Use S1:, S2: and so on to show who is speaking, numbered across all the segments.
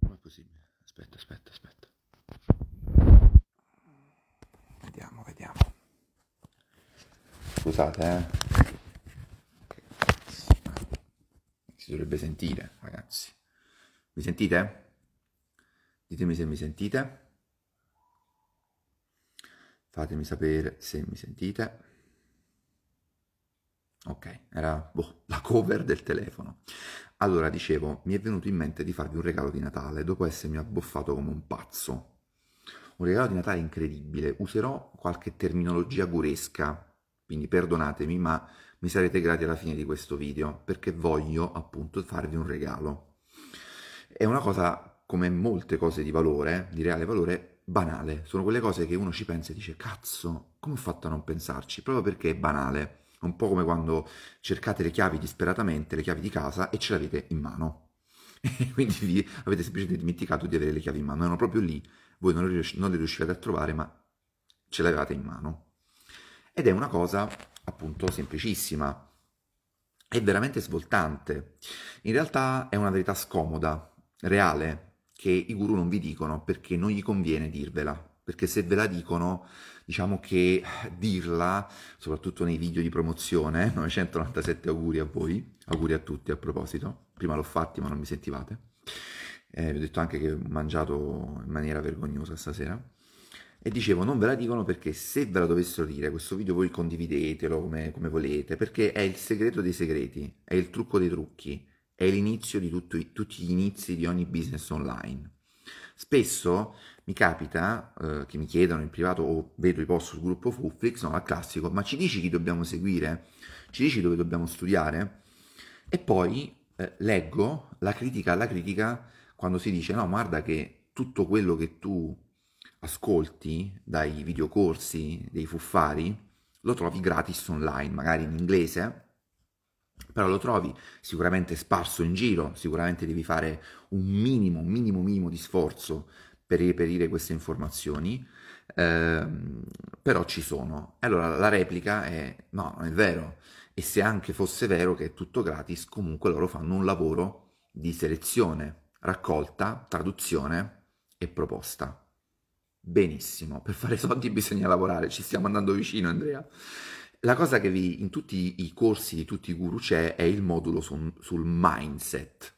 S1: Come è possibile? Aspetta, aspetta, aspetta. Vediamo, vediamo. Scusate, eh. Si dovrebbe sentire, ragazzi. Mi sentite? Ditemi se mi sentite. Fatemi sapere se mi sentite. Ok, era boh, la cover del telefono. Allora, dicevo, mi è venuto in mente di farvi un regalo di Natale dopo essermi abboffato come un pazzo. Un regalo di Natale incredibile. Userò qualche terminologia guresca quindi perdonatemi, ma mi sarete grati alla fine di questo video perché voglio appunto farvi un regalo. È una cosa, come molte cose di valore, di reale valore, banale. Sono quelle cose che uno ci pensa e dice cazzo, come ho fatto a non pensarci? Proprio perché è banale. Un po' come quando cercate le chiavi disperatamente, le chiavi di casa, e ce l'avete in mano. E quindi vi avete semplicemente dimenticato di avere le chiavi in mano. Erano proprio lì. Voi non le, riuscivate a trovare, ma ce l'avevate in mano ed è una cosa appunto semplicissima. È veramente svoltante. In realtà è una verità scomoda, reale, che i guru non vi dicono perché non gli conviene dirvela. Perché se ve la dicono, diciamo che dirla, soprattutto nei video di promozione, 997 auguri a voi, auguri a tutti a proposito, prima l'ho fatti ma non mi sentivate, eh, vi ho detto anche che ho mangiato in maniera vergognosa stasera, e dicevo, non ve la dicono perché se ve la dovessero dire, questo video voi condividetelo come, come volete, perché è il segreto dei segreti, è il trucco dei trucchi, è l'inizio di tutto, tutti gli inizi di ogni business online. Spesso mi capita eh, che mi chiedono in privato o vedo i post sul gruppo Fuflix, no, al classico, ma ci dici chi dobbiamo seguire? Ci dici dove dobbiamo studiare? E poi eh, leggo la critica alla critica quando si dice no, guarda che tutto quello che tu ascolti dai videocorsi dei fuffari, lo trovi gratis online, magari in inglese, però lo trovi sicuramente sparso in giro, sicuramente devi fare un minimo, minimo, minimo di sforzo per reperire queste informazioni, ehm, però ci sono. Allora la replica è no, non è vero, e se anche fosse vero che è tutto gratis, comunque loro fanno un lavoro di selezione, raccolta, traduzione e proposta. Benissimo, per fare soldi bisogna lavorare, ci stiamo andando vicino Andrea. La cosa che vi, in tutti i corsi di tutti i guru c'è è il modulo su, sul mindset,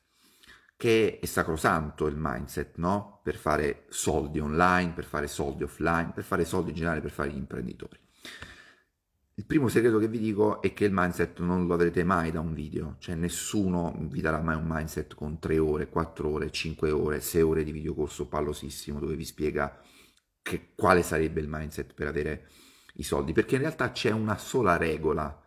S1: che è sacrosanto il mindset, no? Per fare soldi online, per fare soldi offline, per fare soldi in generale, per fare gli imprenditori. Il primo segreto che vi dico è che il mindset non lo avrete mai da un video, cioè nessuno vi darà mai un mindset con 3 ore, 4 ore, 5 ore, 6 ore di videocorso pallosissimo dove vi spiega che, quale sarebbe il mindset per avere i soldi, perché in realtà c'è una sola regola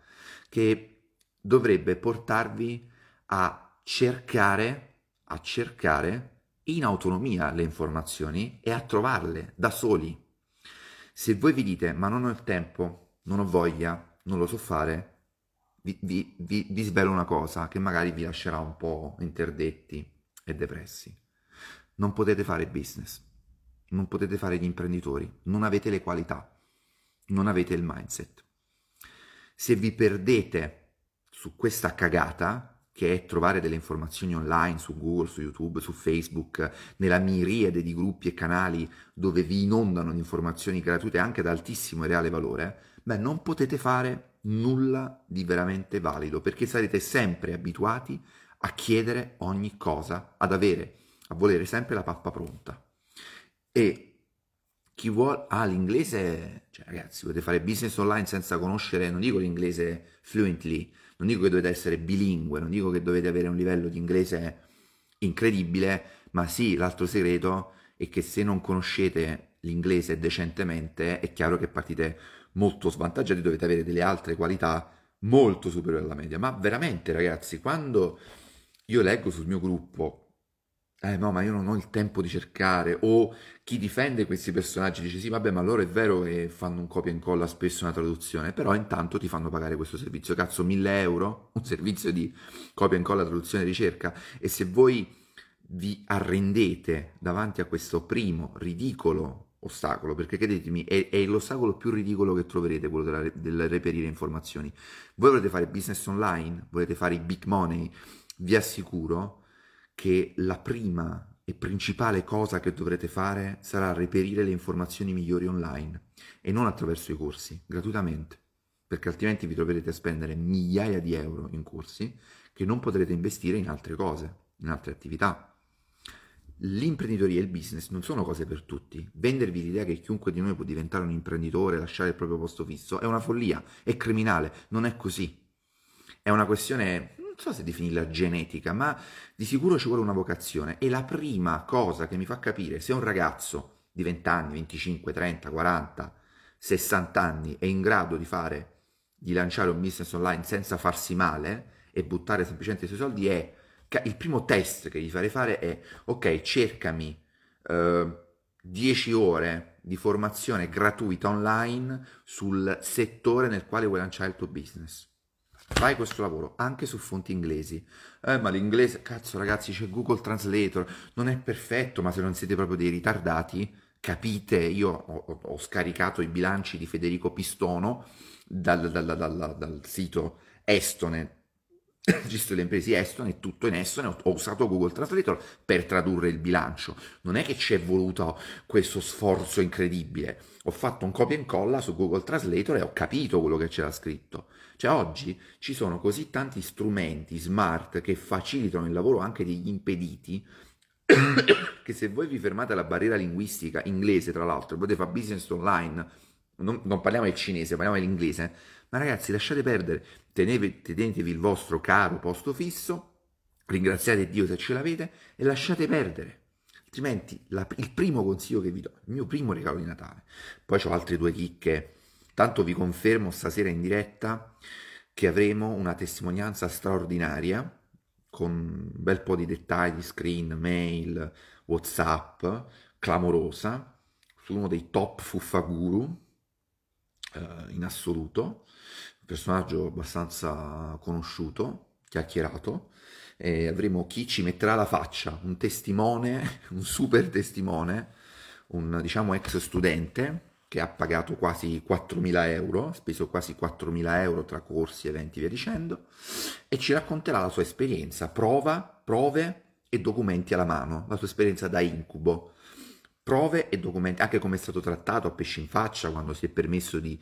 S1: che dovrebbe portarvi a cercare, a cercare in autonomia le informazioni e a trovarle da soli. Se voi vi dite ma non ho il tempo, non ho voglia, non lo so fare, vi, vi, vi, vi svelo una cosa che magari vi lascerà un po' interdetti e depressi. Non potete fare business non potete fare gli imprenditori, non avete le qualità, non avete il mindset. Se vi perdete su questa cagata, che è trovare delle informazioni online su Google, su YouTube, su Facebook, nella miriade di gruppi e canali dove vi inondano di informazioni gratuite anche ad altissimo e reale valore, beh, non potete fare nulla di veramente valido perché sarete sempre abituati a chiedere ogni cosa, ad avere, a volere sempre la pappa pronta. E chi vuole... Ah, l'inglese... Cioè, ragazzi, potete fare business online senza conoscere, non dico l'inglese fluently, non dico che dovete essere bilingue, non dico che dovete avere un livello di inglese incredibile, ma sì, l'altro segreto è che se non conoscete l'inglese decentemente, è chiaro che partite molto svantaggiati, dovete avere delle altre qualità molto superiori alla media. Ma veramente, ragazzi, quando io leggo sul mio gruppo eh no, ma io non ho il tempo di cercare, o chi difende questi personaggi dice sì, vabbè, ma loro è vero che fanno un copia e incolla spesso una traduzione, però intanto ti fanno pagare questo servizio, cazzo, 1000 euro, un servizio di copia e incolla, traduzione e ricerca, e se voi vi arrendete davanti a questo primo ridicolo ostacolo, perché credetemi, è, è l'ostacolo più ridicolo che troverete, quello della, del reperire informazioni. Voi volete fare business online, volete fare i big money, vi assicuro che la prima e principale cosa che dovrete fare sarà reperire le informazioni migliori online e non attraverso i corsi, gratuitamente. perché altrimenti vi troverete a spendere migliaia di euro in corsi che non potrete investire in altre cose, in altre attività. L'imprenditoria e il business non sono cose per tutti. Vendervi l'idea che chiunque di noi può diventare un imprenditore, lasciare il proprio posto fisso, è una follia, è criminale, non è così. È una questione, so se definirla genetica, ma di sicuro ci vuole una vocazione. E la prima cosa che mi fa capire se un ragazzo di 20 anni, 25, 30, 40, 60 anni è in grado di fare, di lanciare un business online senza farsi male e buttare semplicemente i suoi soldi è il primo test che gli farei fare è ok, cercami eh, 10 ore di formazione gratuita online sul settore nel quale vuoi lanciare il tuo business. Fai questo lavoro anche su fonti inglesi. Eh, ma l'inglese, cazzo ragazzi, c'è Google Translator, non è perfetto, ma se non siete proprio dei ritardati, capite, io ho, ho scaricato i bilanci di Federico Pistono dal, dal, dal, dal sito estone registro delle imprese estone, è tutto in estone, ho usato Google Translator per tradurre il bilancio. Non è che ci è voluto questo sforzo incredibile. Ho fatto un copia e incolla su Google Translator e ho capito quello che c'era scritto. Cioè oggi ci sono così tanti strumenti smart che facilitano il lavoro anche degli impediti che se voi vi fermate alla barriera linguistica inglese, tra l'altro, potete fare business online, non, non parliamo del cinese, parliamo dell'inglese, ma ragazzi lasciate perdere, tenevi, tenetevi il vostro caro posto fisso, ringraziate Dio se ce l'avete e lasciate perdere. Altrimenti la, il primo consiglio che vi do, il mio primo regalo di Natale, poi ho altre due chicche, tanto vi confermo stasera in diretta che avremo una testimonianza straordinaria con un bel po' di dettagli, screen, mail, whatsapp, clamorosa, su uno dei top fuffaguru eh, in assoluto, personaggio abbastanza conosciuto, chiacchierato, e avremo chi ci metterà la faccia, un testimone, un super testimone, un diciamo ex studente che ha pagato quasi 4.000 euro, ha speso quasi 4.000 euro tra corsi, eventi e via dicendo, e ci racconterà la sua esperienza, prova, prove e documenti alla mano, la sua esperienza da incubo, prove e documenti, anche come è stato trattato a pesci in faccia quando si è permesso di,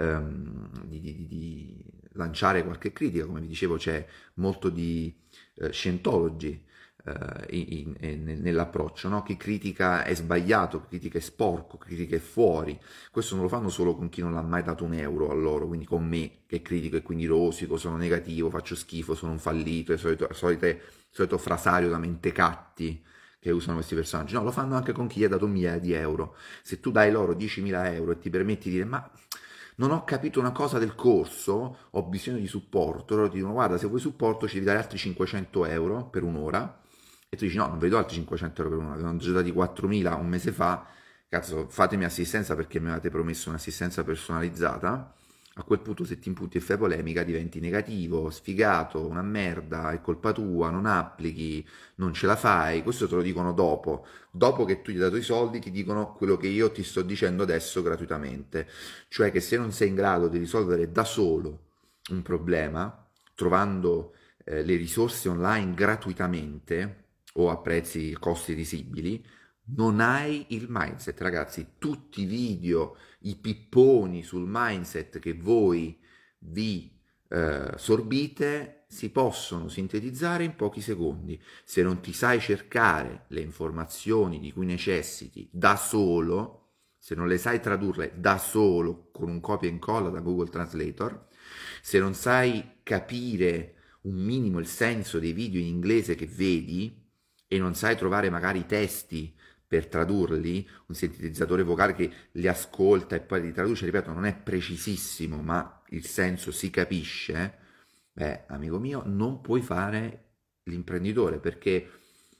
S1: um, di, di, di lanciare qualche critica, come vi dicevo c'è molto di uh, Scientology uh, in, in, nell'approccio, no? chi critica è sbagliato, chi critica è sporco, chi critica è fuori, questo non lo fanno solo con chi non ha mai dato un euro a loro, quindi con me che critico e quindi rosico, sono negativo, faccio schifo, sono un fallito, il solito, solite, solito frasario da mentecatti, che usano questi personaggi, no, lo fanno anche con chi gli ha dato migliaia di euro. Se tu dai loro 10.000 euro e ti permetti di dire ma non ho capito una cosa del corso, ho bisogno di supporto, loro ti dicono guarda se vuoi supporto ci devi dare altri 500 euro per un'ora e tu dici no non vedo altri 500 euro per un'ora, avevano già dati 4.000 un mese fa, cazzo fatemi assistenza perché mi avete promesso un'assistenza personalizzata a quel punto se ti imputi e fai polemica diventi negativo, sfigato, una merda, è colpa tua, non applichi, non ce la fai, questo te lo dicono dopo, dopo che tu gli hai dato i soldi ti dicono quello che io ti sto dicendo adesso gratuitamente, cioè che se non sei in grado di risolvere da solo un problema, trovando eh, le risorse online gratuitamente o a prezzi, costi risibili, non hai il mindset, ragazzi. Tutti i video, i pipponi sul mindset che voi vi eh, sorbite si possono sintetizzare in pochi secondi. Se non ti sai cercare le informazioni di cui necessiti da solo, se non le sai tradurle da solo con un copia e incolla da Google Translator, se non sai capire un minimo il senso dei video in inglese che vedi e non sai trovare magari i testi per tradurli, un sintetizzatore vocale che li ascolta e poi li traduce, ripeto, non è precisissimo, ma il senso si capisce, beh, amico mio, non puoi fare l'imprenditore perché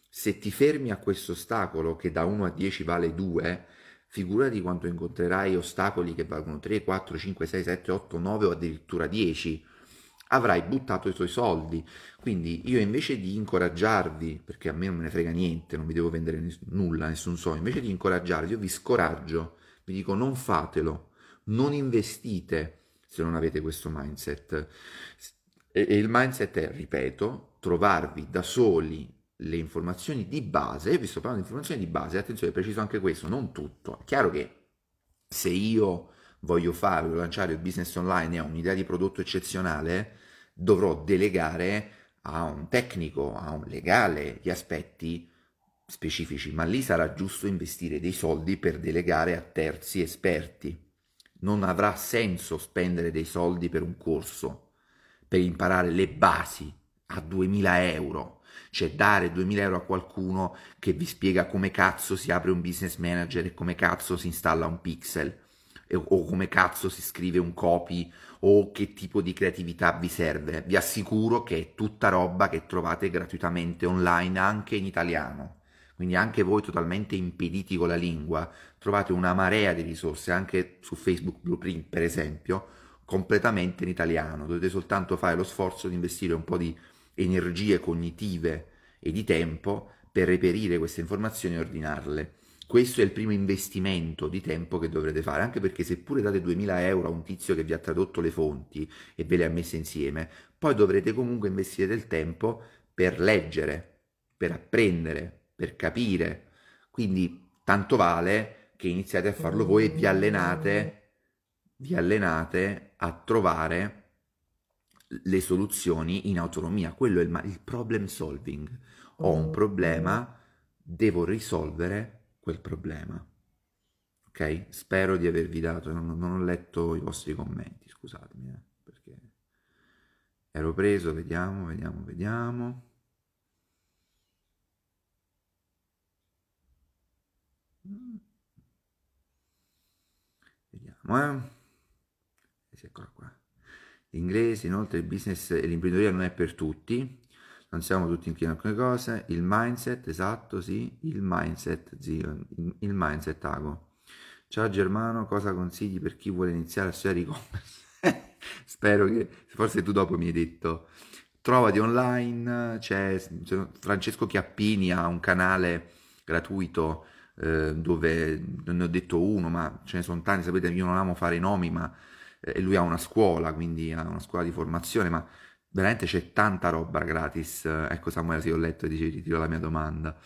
S1: se ti fermi a questo ostacolo che da 1 a 10 vale 2, figurati quanto incontrerai ostacoli che valgono 3, 4, 5, 6, 7, 8, 9 o addirittura 10 avrai buttato i tuoi soldi. Quindi io invece di incoraggiarvi, perché a me non me ne frega niente, non vi devo vendere ness- nulla, nessun soldo, invece di incoraggiarvi, io vi scoraggio, vi dico non fatelo, non investite se non avete questo mindset. E, e il mindset è, ripeto, trovarvi da soli le informazioni di base, vi sto parlando di informazioni di base, attenzione, preciso anche questo, non tutto. È chiaro che se io voglio fare, voglio lanciare il business online e ho un'idea di prodotto eccezionale, dovrò delegare a un tecnico, a un legale gli aspetti specifici, ma lì sarà giusto investire dei soldi per delegare a terzi esperti. Non avrà senso spendere dei soldi per un corso, per imparare le basi a 2000 euro, cioè dare 2000 euro a qualcuno che vi spiega come cazzo si apre un business manager e come cazzo si installa un pixel o come cazzo si scrive un copy o che tipo di creatività vi serve. Vi assicuro che è tutta roba che trovate gratuitamente online anche in italiano. Quindi anche voi totalmente impediti con la lingua, trovate una marea di risorse anche su Facebook Blueprint, per esempio, completamente in italiano. Dovete soltanto fare lo sforzo di investire un po' di energie cognitive e di tempo per reperire queste informazioni e ordinarle. Questo è il primo investimento di tempo che dovrete fare, anche perché seppure date 2000 euro a un tizio che vi ha tradotto le fonti e ve le ha messe insieme, poi dovrete comunque investire del tempo per leggere, per apprendere, per capire. Quindi tanto vale che iniziate a farlo voi e vi allenate, vi allenate a trovare le soluzioni in autonomia. Quello è il, il problem solving. Ho un problema, devo risolvere quel problema. Ok? Spero di avervi dato, non, non ho letto i vostri commenti, scusatemi, eh, perché ero preso, vediamo, vediamo, vediamo. Vediamo, eh. Eccola qua. L'inglese, inoltre, il business e l'imprenditoria non è per tutti non siamo tutti in alcune cose, il mindset, esatto, sì, il mindset, zio, il mindset, Ago. Ciao Germano, cosa consigli per chi vuole iniziare a studiare e-commerce? Spero che, forse tu dopo mi hai detto, trovati online, c'è Francesco Chiappini ha un canale gratuito eh, dove non ne ho detto uno, ma ce ne sono tanti, sapete, io non amo fare nomi, ma eh, lui ha una scuola, quindi ha una scuola di formazione, ma veramente c'è tanta roba gratis. Ecco Samuele, se ho letto e dice ritiro la mia domanda.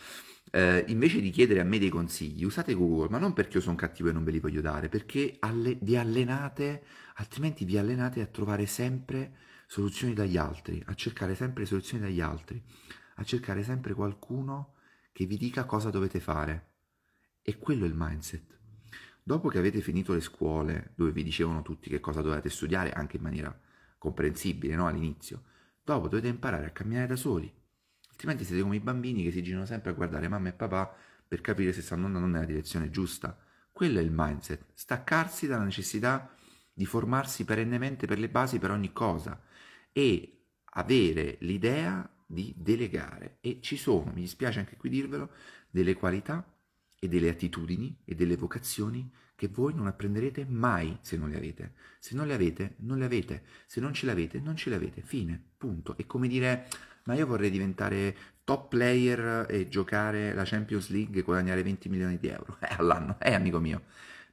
S1: Eh, invece di chiedere a me dei consigli, usate Google, ma non perché io sono cattivo e non ve li voglio dare, perché alle, vi allenate, altrimenti vi allenate a trovare sempre soluzioni dagli altri, a cercare sempre soluzioni dagli altri, a cercare sempre qualcuno che vi dica cosa dovete fare. E quello è il mindset. Dopo che avete finito le scuole, dove vi dicevano tutti che cosa dovete studiare, anche in maniera comprensibile no? all'inizio. Dopo dovete imparare a camminare da soli, altrimenti siete come i bambini che si girano sempre a guardare mamma e papà per capire se stanno andando nella direzione giusta. Quello è il mindset, staccarsi dalla necessità di formarsi perennemente per le basi per ogni cosa e avere l'idea di delegare. E ci sono, mi dispiace anche qui dirvelo, delle qualità e delle attitudini e delle vocazioni che voi non apprenderete mai se non le avete. Se non le avete, non le avete. Se non ce le avete, non ce le avete. Fine, punto. È come dire, ma io vorrei diventare top player e giocare la Champions League e guadagnare 20 milioni di euro eh, all'anno. Eh, amico mio,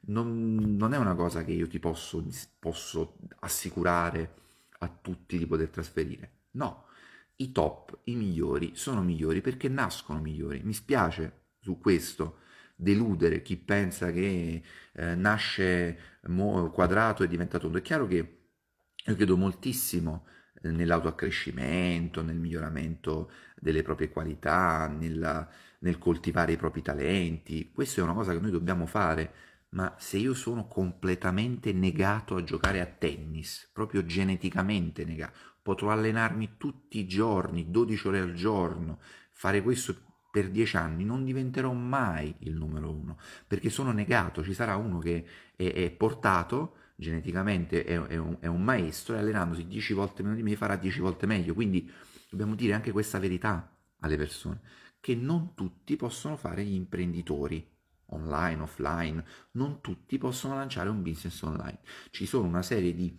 S1: non, non, è una cosa che io ti posso, posso assicurare a tutti di poter trasferire. No, i top, i migliori, sono migliori perché nascono migliori. Mi spiace su questo deludere chi pensa che eh, nasce quadrato e diventa tondo. È chiaro che io credo moltissimo eh, nell'autoaccrescimento, nel miglioramento delle proprie qualità, nella, nel coltivare i propri talenti. Questa è una cosa che noi dobbiamo fare, ma se io sono completamente negato a giocare a tennis, proprio geneticamente negato, potrò allenarmi tutti i giorni, 12 ore al giorno, fare questo per dieci anni non diventerò mai il numero uno, perché sono negato, ci sarà uno che è, è portato geneticamente, è, è, un, è, un, maestro e allenandosi dieci volte meno di me farà dieci volte meglio, quindi dobbiamo dire anche questa verità alle persone, che non tutti possono fare gli imprenditori, online, offline, non tutti possono lanciare un business online. Ci sono una serie di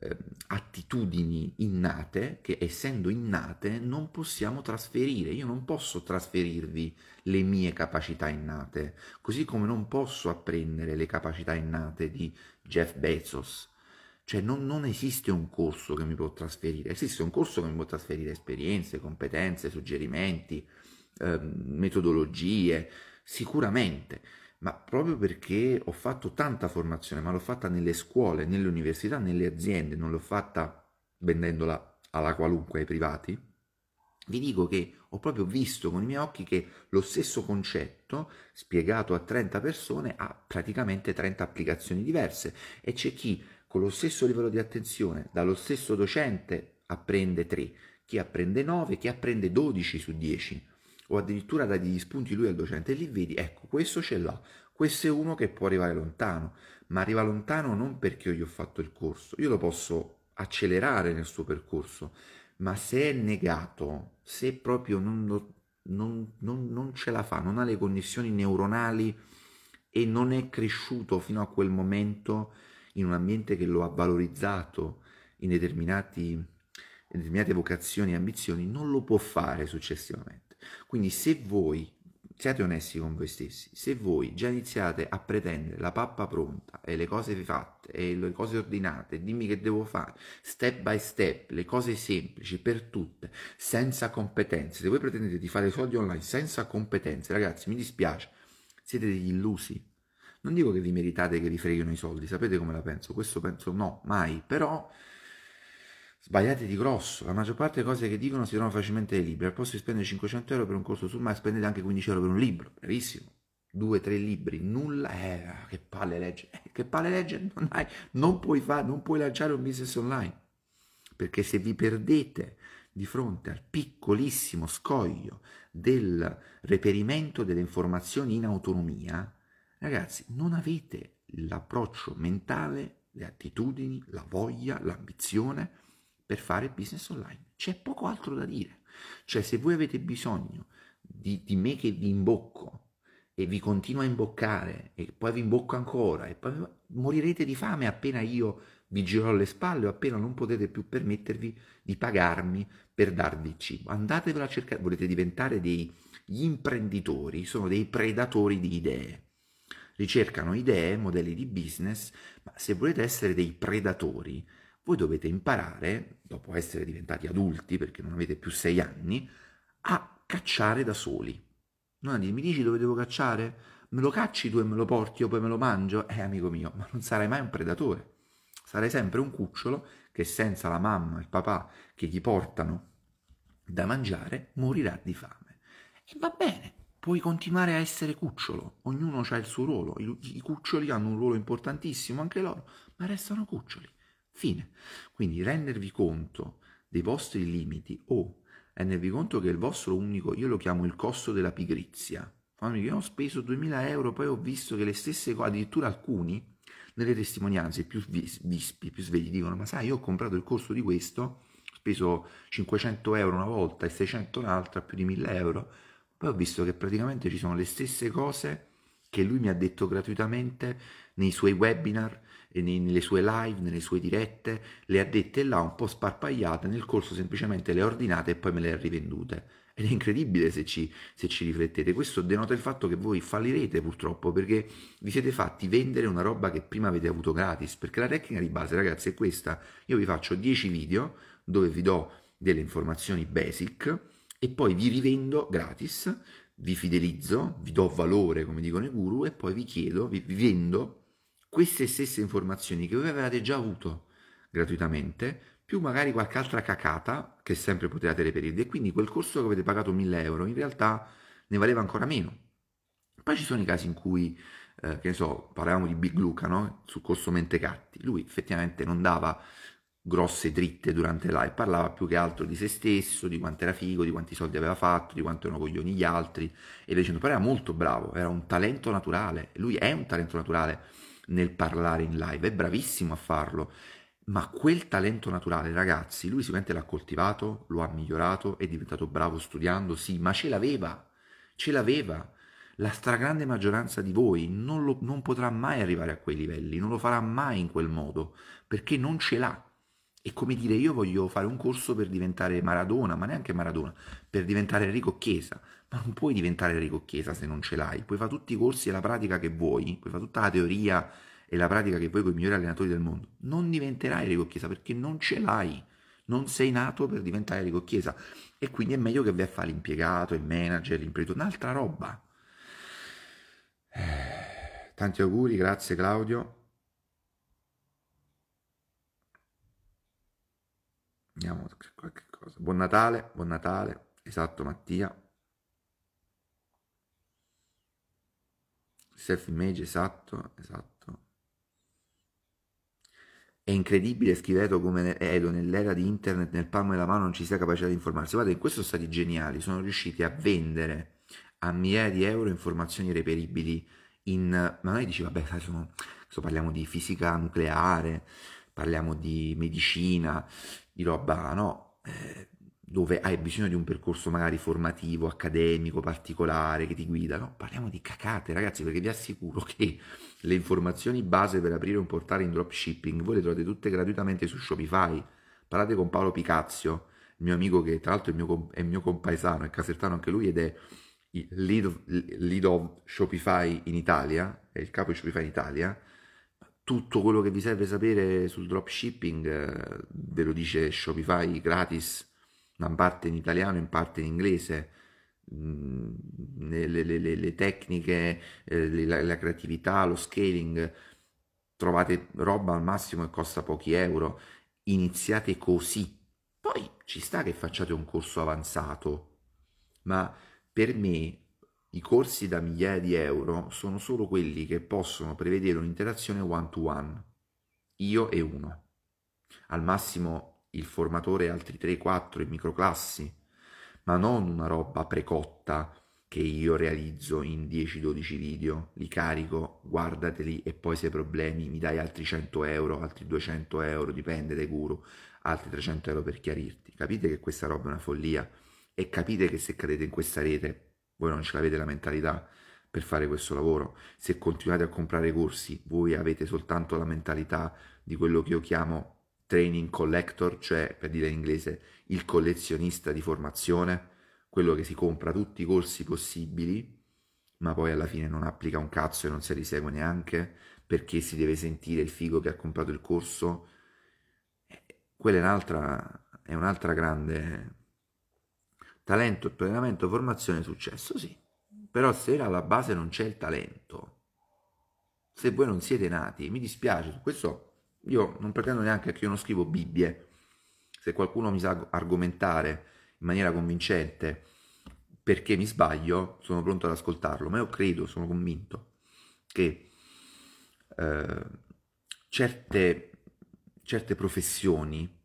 S1: eh, attitudini innate che essendo innate non possiamo trasferire. Io non posso trasferirvi le mie capacità innate, così come non posso apprendere le capacità innate di Jeff Bezos. Cioè non, non esiste un corso che mi può trasferire, esiste un corso che mi può trasferire esperienze, competenze, suggerimenti, eh, metodologie, sicuramente, ma proprio perché ho fatto tanta formazione, ma l'ho fatta nelle scuole, nelle università, nelle aziende, non l'ho fatta vendendola alla qualunque ai privati, vi dico che ho proprio visto con i miei occhi che lo stesso concetto, spiegato a 30 persone, ha praticamente 30 applicazioni diverse. E c'è chi con lo stesso livello di attenzione, dallo stesso docente, apprende 3, chi apprende 9, chi apprende 12 su 10 o addirittura dà degli spunti lui al docente e lì vedi, ecco, questo ce l'ha, questo è uno che può arrivare lontano, ma arriva lontano non perché io gli ho fatto il corso, io lo posso accelerare nel suo percorso, ma se è negato, se proprio non, non, non, non ce la fa, non ha le connessioni neuronali e non è cresciuto fino a quel momento in un ambiente che lo ha valorizzato in determinate vocazioni e ambizioni, non lo può fare successivamente. Quindi se voi siate onesti con voi stessi, se voi già iniziate a pretendere la pappa pronta e le cose fatte e le cose ordinate, dimmi che devo fare, step by step, le cose semplici per tutte, senza competenze, se voi pretendete di fare soldi online senza competenze, ragazzi, mi dispiace, siete degli illusi. Non dico che vi meritate che vi freghino i soldi, sapete come la penso? Questo penso no, mai, però Sbagliate di grosso, la maggior parte delle cose che dicono si trovano facilmente nei libri. Al posto di spendere 500 euro per un corso sul mai, spendete anche 15 euro per un libro. Bravissimo. Due, tre libri, nulla. Eh, che palle legge. Eh, che palle legge. Non, hai, non, puoi fare, non puoi lanciare un business online. Perché se vi perdete di fronte al piccolissimo scoglio del reperimento delle informazioni in autonomia, ragazzi, non avete l'approccio mentale, le attitudini, la voglia, l'ambizione per fare business online. C'è poco altro da dire. Cioè, se voi avete bisogno di, di me che vi imbocco e vi continuo a imboccare e poi vi imbocco ancora e poi morirete di fame appena io vi girerò le spalle o appena non potete più permettervi di pagarmi per darvi cibo. Andatevelo a cercare, volete diventare degli imprenditori, sono dei predatori di idee. Ricercano idee, modelli di business, ma se volete essere dei predatori, voi dovete imparare, dopo essere diventati adulti, perché non avete più sei anni, a cacciare da soli. Non mi dici dove devo cacciare? Me lo cacci tu e me lo porti, io poi me lo mangio? Eh, amico mio, ma non sarai mai un predatore. Sarai sempre un cucciolo che senza la mamma e il papà che gli portano da mangiare morirà di fame. E va bene, puoi continuare a essere cucciolo, ognuno ha il suo ruolo, i cuccioli hanno un ruolo importantissimo anche loro, ma restano cuccioli. Fine. Quindi rendervi conto dei vostri limiti o rendervi conto che il vostro unico, io lo chiamo il costo della pigrizia. Io ho speso 2000 euro, poi ho visto che le stesse cose, addirittura alcuni, nelle testimonianze più vispi, più svegli, dicono, ma sai, io ho comprato il corso di questo, ho speso 500 euro una volta e 600 un'altra, più di 1000 euro, poi ho visto che praticamente ci sono le stesse cose che lui mi ha detto gratuitamente nei suoi webinar, nelle sue live, nelle sue dirette, le ha dette là un po' sparpagliate, nel corso semplicemente le ha ordinate e poi me le ha rivendute. Ed è incredibile se ci, se ci riflettete. Questo denota il fatto che voi fallirete purtroppo perché vi siete fatti vendere una roba che prima avete avuto gratis. Perché la tecnica di base, ragazzi, è questa. Io vi faccio 10 video dove vi do delle informazioni basic e poi vi rivendo gratis, vi fidelizzo, vi do valore, come dicono i guru, e poi vi chiedo, vi, vi vendo queste stesse informazioni che voi avevate già avuto gratuitamente, più magari qualche altra cacata che sempre potevate reperire. E quindi quel corso che avete pagato 1000 euro in realtà ne valeva ancora meno. Poi ci sono i casi in cui, eh, che ne so, parlavamo di Big Luca, no? Sul corso Mentecatti. Lui effettivamente non dava grosse dritte durante live, parlava più che altro di se stesso, di quanto era figo, di quanti soldi aveva fatto, di quanto erano coglioni gli altri, e dicendo, però era molto bravo, era un talento naturale, lui è un talento naturale, nel parlare in live, è bravissimo a farlo, ma quel talento naturale, ragazzi, lui sicuramente l'ha coltivato, lo ha migliorato, è diventato bravo studiando, sì, ma ce l'aveva, ce l'aveva. La stragrande maggioranza di voi non, lo, non potrà mai arrivare a quei livelli, non lo farà mai in quel modo, perché non ce l'ha. È come dire io voglio fare un corso per diventare Maradona, ma neanche Maradona, per diventare Enrico Chiesa. Ma non puoi diventare Enrico se non ce l'hai. Puoi fare tutti i corsi e la pratica che vuoi, puoi fare tutta la teoria e la pratica che vuoi con i migliori allenatori del mondo. Non diventerai Enrico perché non ce l'hai. Non sei nato per diventare Enrico. E quindi è meglio che vai a fare l'impiegato, il manager, l'imprenditore, un'altra roba. Eh Tanti auguri, grazie Claudio. Vediamo qualche cosa. Buon Natale, buon Natale. Esatto, Mattia. Self image, esatto, esatto. È incredibile, scrive Edo, come Edo nell'era di internet nel palmo della mano non ci sia capacità di informarsi. Guarda, in questo sono stati geniali, sono riusciti a vendere a migliaia di euro informazioni reperibili in... Ma noi dici, vabbè, sono, parliamo di fisica nucleare, parliamo di medicina, di roba, no? Eh, dove hai bisogno di un percorso magari formativo, accademico, particolare, che ti guida, no? Parliamo di cacate, ragazzi, perché vi assicuro che le informazioni base per aprire un portale in dropshipping voi le trovate tutte gratuitamente su Shopify. Parlate con Paolo Picazio, mio amico che tra l'altro è mio, è mio compaesano, è casertano anche lui ed è il lead of, lead of Shopify in Italia, è il capo di Shopify in Italia, tutto quello che vi serve sapere sul dropshipping eh, ve lo dice Shopify gratis in parte in italiano, in parte in inglese, mm, le, le, le, le tecniche, eh, la, la, creatività, lo scaling, trovate roba al massimo che costa pochi euro, iniziate così. Poi ci sta che facciate un corso avanzato, ma per me i corsi da migliaia di euro sono solo quelli che possono prevedere un'interazione one to one, io e uno. Al massimo il formatore altri 3-4 in microclassi, ma non una roba precotta che io realizzo in 10-12 video, li carico, guardateli e poi se hai problemi mi dai altri 100 euro, altri 200 euro, dipende dai guru, altri 300 euro per chiarirti. Capite che questa roba è una follia e capite che se cadete in questa rete voi non ce l'avete la mentalità per fare questo lavoro. Se continuate a comprare corsi, voi avete soltanto la mentalità di quello che io chiamo training collector, cioè per dire in inglese il collezionista di formazione, quello che si compra tutti i corsi possibili, ma poi alla fine non applica un cazzo e non se li segue neanche perché si deve sentire il figo che ha comprato il corso. Quella è un'altra, è un'altra grande talento, allenamento, formazione, successo, sì. Però se alla base non c'è il talento, se voi non siete nati, mi dispiace, questo io non pretendo neanche che io non scrivo Bibbie. Se qualcuno mi sa argomentare in maniera convincente perché mi sbaglio, sono pronto ad ascoltarlo, ma io credo, sono convinto che eh, certe, certe professioni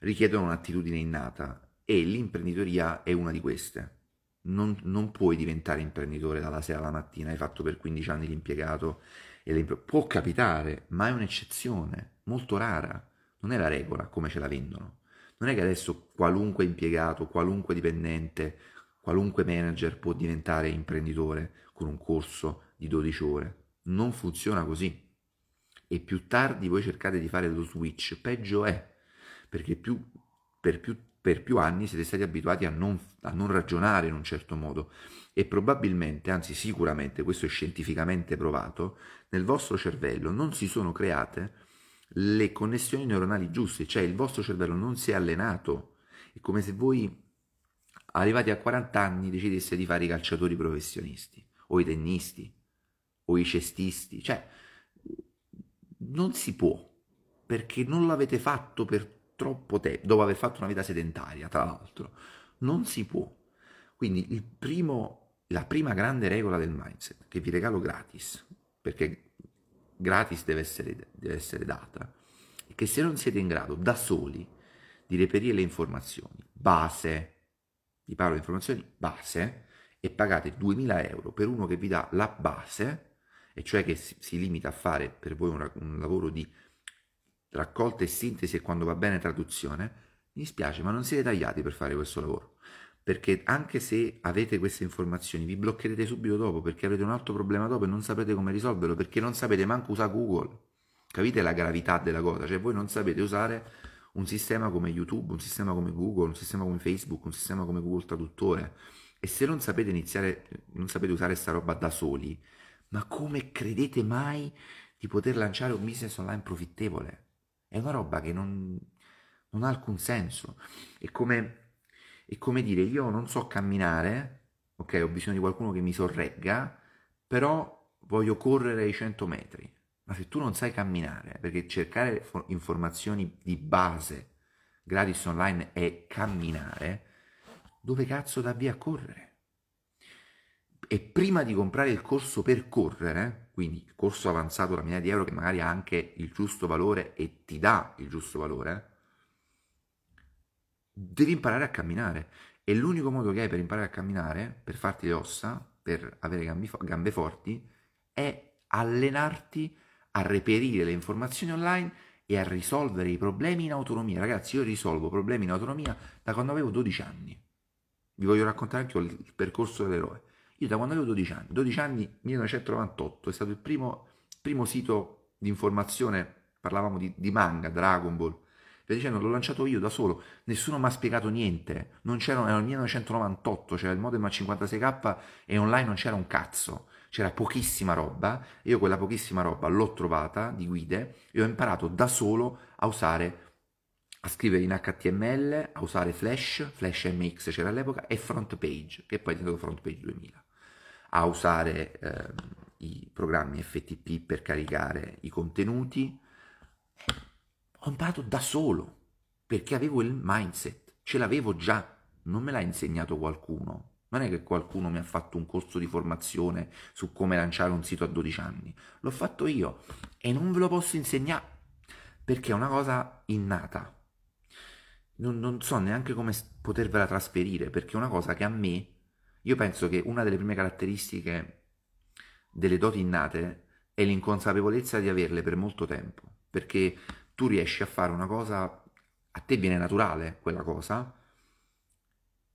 S1: richiedono un'attitudine innata e l'imprenditoria è una di queste. Non, non, puoi diventare imprenditore dalla sera alla mattina, hai fatto per 15 anni l'impiegato e può capitare, ma è un'eccezione molto rara, non è la regola come ce la vendono. Non è che adesso qualunque impiegato, qualunque dipendente, qualunque manager può diventare imprenditore con un corso di 12 ore. Non funziona così. E più tardi voi cercate di fare lo switch, peggio è, perché più, per, più, per più anni siete stati abituati a non, a non ragionare in un certo modo e probabilmente, anzi sicuramente, questo è scientificamente provato, nel vostro cervello non si sono create le connessioni neuronali giuste, cioè il vostro cervello non si è allenato. È come se voi arrivati a 40 anni decidesse di fare i calciatori professionisti, o i tennisti, o i cestisti, cioè non si può, perché non l'avete fatto per troppo tempo, dopo aver fatto una vita sedentaria, tra l'altro, non si può. Quindi primo, la prima grande regola del mindset, che vi regalo gratis, perché gratis deve essere, deve essere data, è che se non siete in grado da soli di reperire le informazioni base, vi parlo di informazioni base, e pagate 2000 euro per uno che vi dà la base, e cioè che si, limita a fare per voi un, un lavoro di raccolta e sintesi e quando va bene traduzione, mi dispiace, ma non siete tagliati per fare questo lavoro perché anche se avete queste informazioni vi bloccherete subito dopo perché avrete un altro problema dopo e non saprete come risolverlo perché non sapete manco usare Google. Capite la gravità della cosa? Cioè voi non sapete usare un sistema come YouTube, un sistema come Google, un sistema come Facebook, un sistema come Google Traduttore e se non sapete iniziare, non sapete usare questa roba da soli, ma come credete mai di poter lanciare un business online profittevole? È una roba che non, non ha alcun senso. È come è come dire io non so camminare, ok, ho bisogno di qualcuno che mi sorregga, però voglio correre i 100 metri. Ma se tu non sai camminare, perché cercare informazioni di base gratis online è camminare, dove cazzo da via a correre? E prima di comprare il corso per correre, quindi il corso avanzato da migliaia di euro che magari ha anche il giusto valore e ti dà il giusto valore, devi imparare a camminare. E l'unico modo che hai per imparare a camminare, per farti le ossa, per avere gambe, gambe forti, è allenarti a reperire le informazioni online e a risolvere i problemi in autonomia. Ragazzi, io risolvo problemi in autonomia da quando avevo 12 anni. Vi voglio raccontare anche il percorso dell'eroe. Io da quando avevo 12 anni, 12 anni 1998, è stato il primo, primo sito di informazione, parlavamo di, di manga, Dragon Ball, dicendo, l'ho lanciato io da solo, nessuno mi ha spiegato niente, non c'era, era il 1998, c'era il modem a 56k e online non c'era un cazzo, c'era pochissima roba, io quella pochissima roba l'ho trovata di guide e ho imparato da solo a usare a scrivere in HTML, a usare Flash, Flash MX c'era all'epoca, e Front Page, che poi è diventato Front Page 2000, a usare eh, i programmi FTP per caricare i contenuti. Ho imparato da solo, perché avevo il mindset, ce l'avevo già, non me l'ha insegnato qualcuno. Non è che qualcuno mi ha fatto un corso di formazione su come lanciare un sito a 12 anni, l'ho fatto io e non ve lo posso insegnare perché è una cosa innata non, non so neanche come potervela trasferire, perché è una cosa che a me, io penso che una delle prime caratteristiche delle doti innate è l'inconsapevolezza di averle per molto tempo, perché tu riesci a fare una cosa, a te viene naturale quella cosa,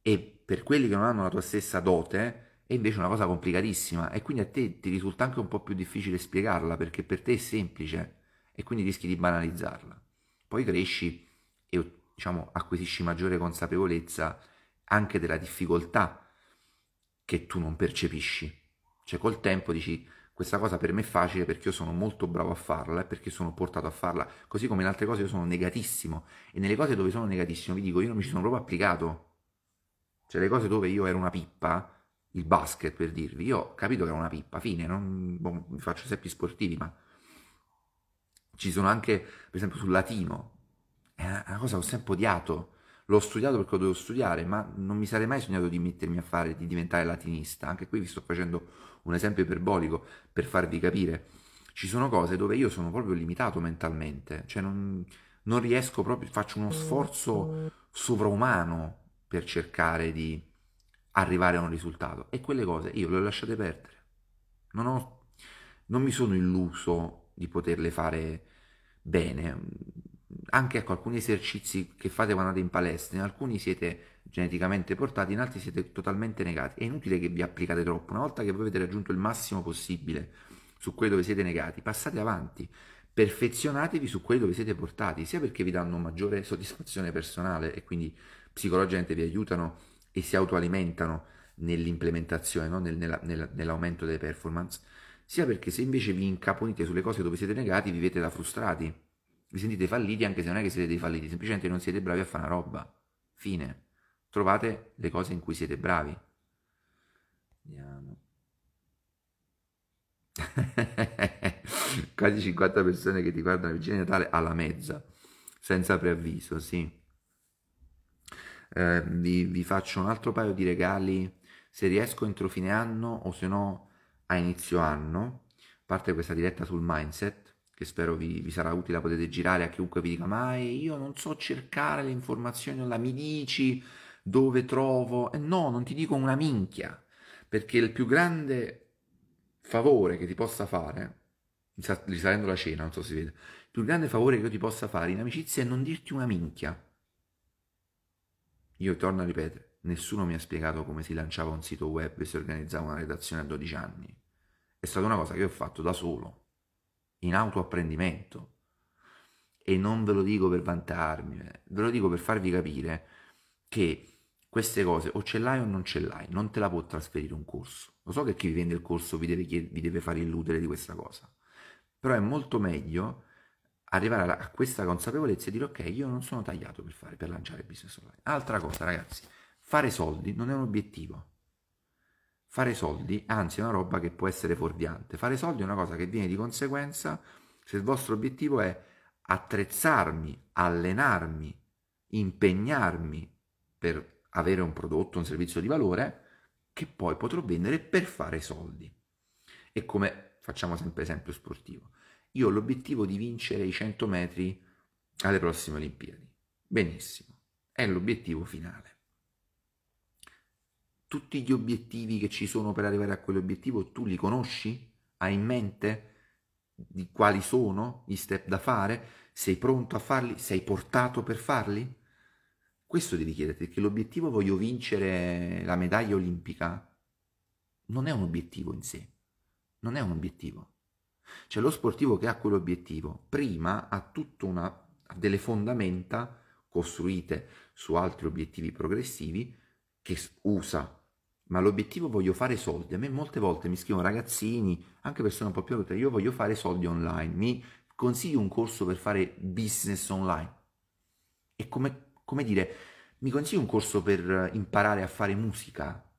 S1: e per quelli che non hanno la tua stessa dote è invece una cosa complicatissima e quindi a te ti risulta anche un po' più difficile spiegarla perché per te è semplice e quindi rischi di banalizzarla. Poi cresci e diciamo, acquisisci maggiore consapevolezza anche della difficoltà che tu non percepisci. Cioè col tempo dici questa cosa per me è facile perché io sono molto bravo a farla e perché sono portato a farla, così come in altre cose io sono negatissimo e nelle cose dove sono negatissimo vi dico io non mi ci sono proprio applicato. Cioè le cose dove io ero una pippa, il basket per dirvi, io ho capito che era una pippa, fine, non boh, vi faccio esempi sportivi, ma ci sono anche, per esempio sul latino, è una cosa che ho sempre odiato. L'ho studiato perché lo dovevo studiare, ma non mi sarei mai sognato di mettermi a fare, di diventare latinista. Anche qui vi sto facendo un esempio iperbolico per farvi capire. Ci sono cose dove io sono proprio limitato mentalmente, cioè non, non riesco proprio, faccio uno sforzo sovraumano per cercare di arrivare a un risultato. E quelle cose io le ho lasciate perdere. Non, ho, non mi sono illuso di poterle fare bene anche ecco, alcuni esercizi che fate quando andate in palestra, in alcuni siete geneticamente portati, in altri siete totalmente negati. È inutile che vi applicate troppo. Una volta che voi avete raggiunto il massimo possibile su quelli dove siete negati, passate avanti, perfezionatevi su quelli dove siete portati, sia perché vi danno maggiore soddisfazione personale e quindi psicologicamente vi aiutano e si autoalimentano nell'implementazione, no? Nel, nella, nella, nell'aumento delle performance, sia perché se invece vi incaponite sulle cose dove siete negati, vivete da frustrati vi sentite falliti anche se non è che siete dei falliti, semplicemente non siete bravi a fare una roba. Fine. Trovate le cose in cui siete bravi. Andiamo. Quasi 50 persone che ti guardano vicino di Natale alla mezza, senza preavviso, sì. Eh, vi, vi, faccio un altro paio di regali se riesco entro fine anno o se no a inizio anno. A parte questa diretta sul mindset, che spero vi, vi, sarà utile, la potete girare a chiunque vi dica ma io non so cercare le informazioni, la mi dici dove trovo? Eh no, non ti dico una minchia, perché il più grande favore che ti possa fare, risalendo la cena, non so se si vede, il più grande favore che io ti possa fare in amicizia è non dirti una minchia. Io torno a ripetere, nessuno mi ha spiegato come si lanciava un sito web e si organizzava una redazione a 12 anni. È stata una cosa che ho fatto da solo in autoapprendimento. E non ve lo dico per vantarmi, eh. ve lo dico per farvi capire che queste cose o ce l'hai o non ce l'hai, non te la può trasferire un corso. Lo so che chi vi vende il corso vi deve, chied- vi deve fare illudere di questa cosa, però è molto meglio arrivare a questa consapevolezza e dire ok, io non sono tagliato per fare, per lanciare business online. Altra cosa, ragazzi, fare soldi non è un obiettivo. Fare soldi, anzi, è una roba che può essere fuorviante. Fare soldi è una cosa che viene di conseguenza se il vostro obiettivo è attrezzarmi, allenarmi, impegnarmi per avere un prodotto, un servizio di valore che poi potrò vendere per fare soldi. E come facciamo sempre esempio sportivo. Io ho l'obiettivo di vincere i 100 metri alle prossime Olimpiadi. Benissimo, è l'obiettivo finale. Tutti gli obiettivi che ci sono per arrivare a quell'obiettivo tu li conosci? Hai in mente di quali sono gli step da fare? Sei pronto a farli? Sei portato per farli? Questo devi chiederti, perché l'obiettivo voglio vincere la medaglia olimpica non è un obiettivo in sé, non è un obiettivo. Cioè lo sportivo che ha quell'obiettivo, prima ha tutta una, ha delle fondamenta costruite su altri obiettivi progressivi che usa. Ma l'obiettivo voglio fare soldi. A me molte volte mi scrivono ragazzini, anche persone un po' più adulte, io voglio fare soldi online. Mi consigli un corso per fare business online? E come, come dire, mi consigli un corso per imparare a fare musica?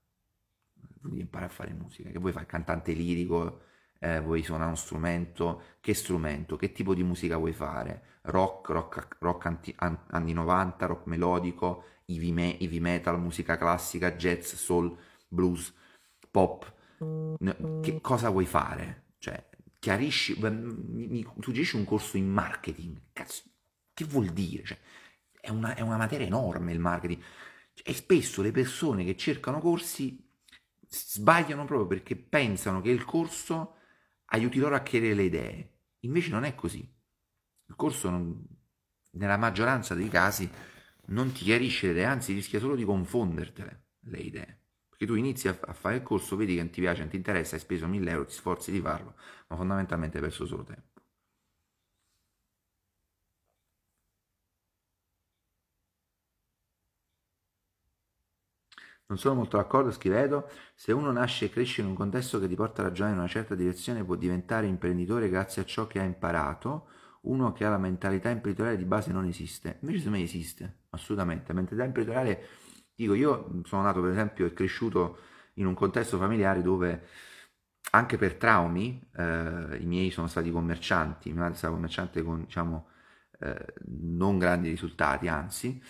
S1: Dire imparare a fare musica, che vuoi fare cantante lirico, eh, vuoi suonare uno strumento, che strumento, che tipo di musica vuoi fare, rock, rock, rock anti, an, anni 90, rock melodico, heavy, me, heavy metal, musica classica, jazz, soul, blues, pop, che cosa vuoi fare? Cioè, chiarisci, mi, mi suggerisci un corso in marketing, cazzo, che vuol dire? Cioè, è, una, è una materia enorme il marketing e spesso le persone che cercano corsi sbagliano proprio perché pensano che il corso aiuti loro a chiarire le idee. Invece non è così. Il corso non, nella maggioranza dei casi non ti chiarisce le idee, anzi rischia solo di confondertele le idee. Perché tu inizi a, fare il corso, vedi che non ti piace, non ti interessa, hai speso 1000 euro, ti sforzi di farlo, ma fondamentalmente hai perso solo tempo. Non sono molto d'accordo, scriveto, se uno nasce e cresce in un contesto che ti porta a ragionare in una certa direzione può diventare imprenditore grazie a ciò che ha imparato, uno che ha la mentalità imprenditoriale di base non esiste. Invece secondo me esiste, assolutamente. La mentalità imprenditoriale, dico, io sono nato per esempio e cresciuto in un contesto familiare dove anche per traumi eh, i miei sono stati commercianti, mia madre è stata commerciante con diciamo eh, non grandi risultati, anzi,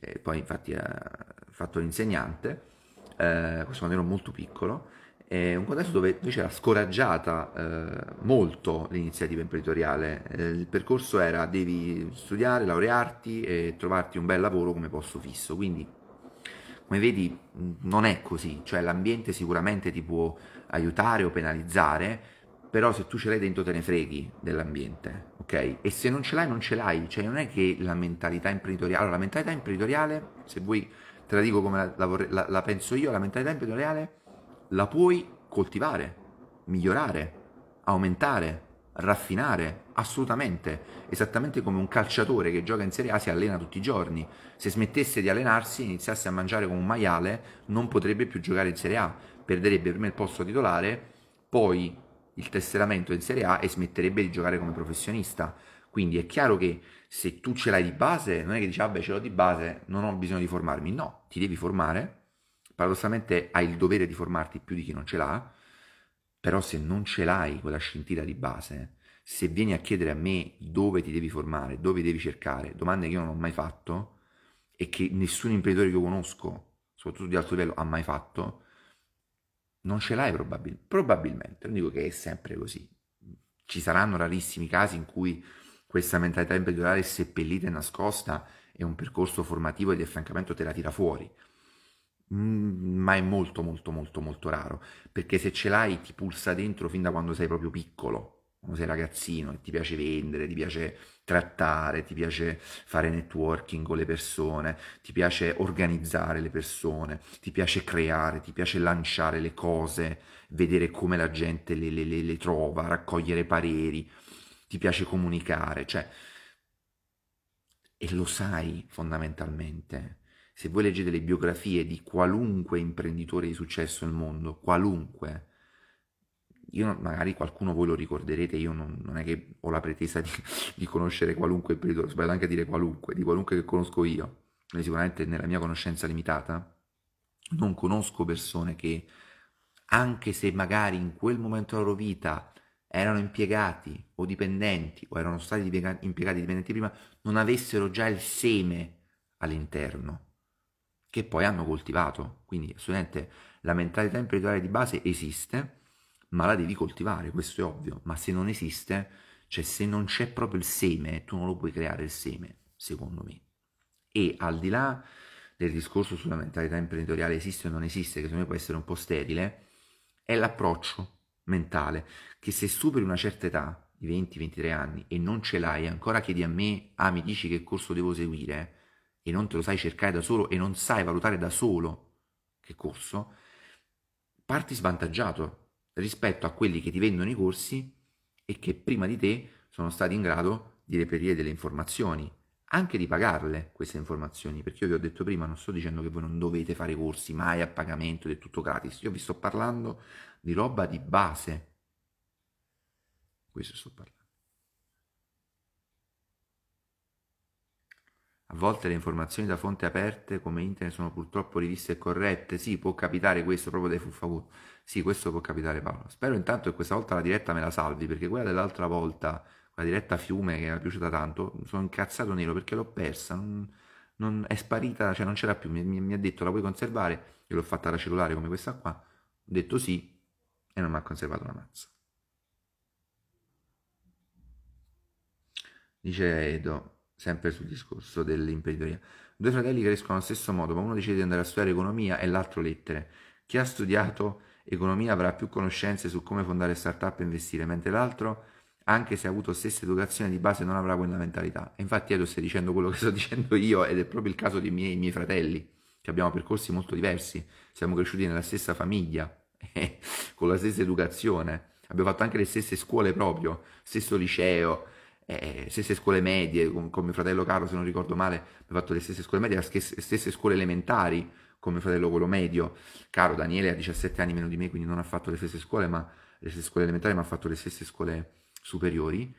S1: eh, poi infatti ha fatto l'insegnante, eh, questo quando ero molto piccolo, è un contesto dove invece era scoraggiata eh, molto l'iniziativa imprenditoriale. Eh, il percorso era devi studiare, laurearti e trovarti un bel lavoro come posto fisso. Quindi, come vedi, non è così, cioè l'ambiente sicuramente ti può aiutare o penalizzare, però se tu ce l'hai dentro te ne freghi dell'ambiente, ok? E se non ce l'hai non ce l'hai, cioè non è che la mentalità imprenditoriale, allora la mentalità imprenditoriale, se vuoi te la dico come la, la, la penso io, la mentalità imprenditoriale la puoi coltivare, migliorare, aumentare, raffinare, assolutamente, esattamente come un calciatore che gioca in Serie A si allena tutti i giorni. Se smettesse di allenarsi iniziasse a mangiare come un maiale, non potrebbe più giocare in Serie A, perderebbe prima il posto titolare, poi il tesseramento in Serie A e smetterebbe di giocare come professionista. Quindi è chiaro che se tu ce l'hai di base, non è che dici, vabbè, ce l'ho di base, non ho bisogno di formarmi. No, ti devi formare. Paradossalmente hai il dovere di formarti più di chi non ce l'ha, però se non ce l'hai quella scintilla di base, se vieni a chiedere a me dove ti devi formare, dove devi cercare, domande che io non ho mai fatto e che nessun imprenditore che io conosco, soprattutto di alto livello, ha mai fatto, non ce l'hai probabil- probabilmente. Non dico che è sempre così. Ci saranno rarissimi casi in cui questa mentalità imprenditoriale seppellita e nascosta e un percorso formativo e di affiancamento te la tira fuori. Mm, ma è molto molto molto molto raro, perché se ce l'hai ti pulsa dentro fin da quando sei proprio piccolo, quando sei ragazzino e ti piace vendere, ti piace trattare, ti piace fare networking con le persone, ti piace organizzare le persone, ti piace creare, ti piace lanciare le cose, vedere come la gente le, le, le, le trova, raccogliere pareri ti piace comunicare, cioè, e lo sai fondamentalmente. Se voi leggete le biografie di qualunque imprenditore di successo nel mondo, qualunque, io magari qualcuno voi lo ricorderete, io non, non è che ho la pretesa di, di conoscere qualunque imprenditore, sbaglio anche a dire qualunque, di qualunque che conosco io, sicuramente nella mia conoscenza limitata, non conosco persone che anche se magari in quel momento della loro vita erano impiegati o dipendenti o erano stati impiegati dipendenti prima, non avessero già il seme all'interno che poi hanno coltivato. Quindi assolutamente la mentalità imprenditoriale di base esiste, ma la devi coltivare, questo è ovvio. Ma se non esiste, cioè se non c'è proprio il seme, tu non lo puoi creare il seme, secondo me. E al di là del discorso sulla mentalità imprenditoriale esiste o non esiste, che secondo me può essere un po' sterile, è l'approccio mentale, che se superi una certa età, di 20-23 anni, e non ce l'hai, ancora chiedi a me, ah mi dici che corso devo seguire, e non te lo sai cercare da solo e non sai valutare da solo che corso, parti svantaggiato rispetto a quelli che ti vendono i corsi e che prima di te sono stati in grado di reperire delle informazioni, anche di pagarle queste informazioni, perché io vi ho detto prima, non sto dicendo che voi non dovete fare corsi mai a pagamento ed è tutto gratis, io vi sto parlando di roba di base. Questo sto parlando. A volte le informazioni da fonti aperte come internet sono purtroppo riviste e corrette. Sì, può capitare questo proprio dai fuffaculo. Sì, questo può capitare Paolo. Spero intanto che questa volta la diretta me la salvi, perché quella dell'altra volta, quella diretta fiume che mi è piaciuta tanto, sono incazzato nero perché l'ho persa. Non, non è sparita, cioè non c'era più. Mi, mi, mi, ha detto la puoi conservare? Io l'ho fatta da cellulare come questa qua. Ho detto sì e non mi ha conservato una mazza. Dice Edo, sempre sul discorso dell'imprenditoria. Due fratelli crescono allo stesso modo, ma uno decide di andare a studiare economia e l'altro lettere. Chi ha studiato economia avrà più conoscenze su come fondare start-up e investire, mentre l'altro, anche se ha avuto stessa educazione di base, non avrà quella mentalità. E infatti Edo stai dicendo quello che sto dicendo io ed è proprio il caso dei miei, miei fratelli, che abbiamo percorsi molto diversi, siamo cresciuti nella stessa famiglia, con la stessa educazione, abbiamo fatto anche le stesse scuole proprio, stesso liceo, eh, stesse scuole medie, con, con, mio fratello Carlo, se non ricordo male, abbiamo fatto le stesse scuole medie, le stesse scuole elementari, con mio fratello quello medio. Caro Daniele ha 17 anni meno di me, quindi non ha fatto le stesse scuole, ma le stesse scuole elementari, ma ha fatto le stesse scuole superiori.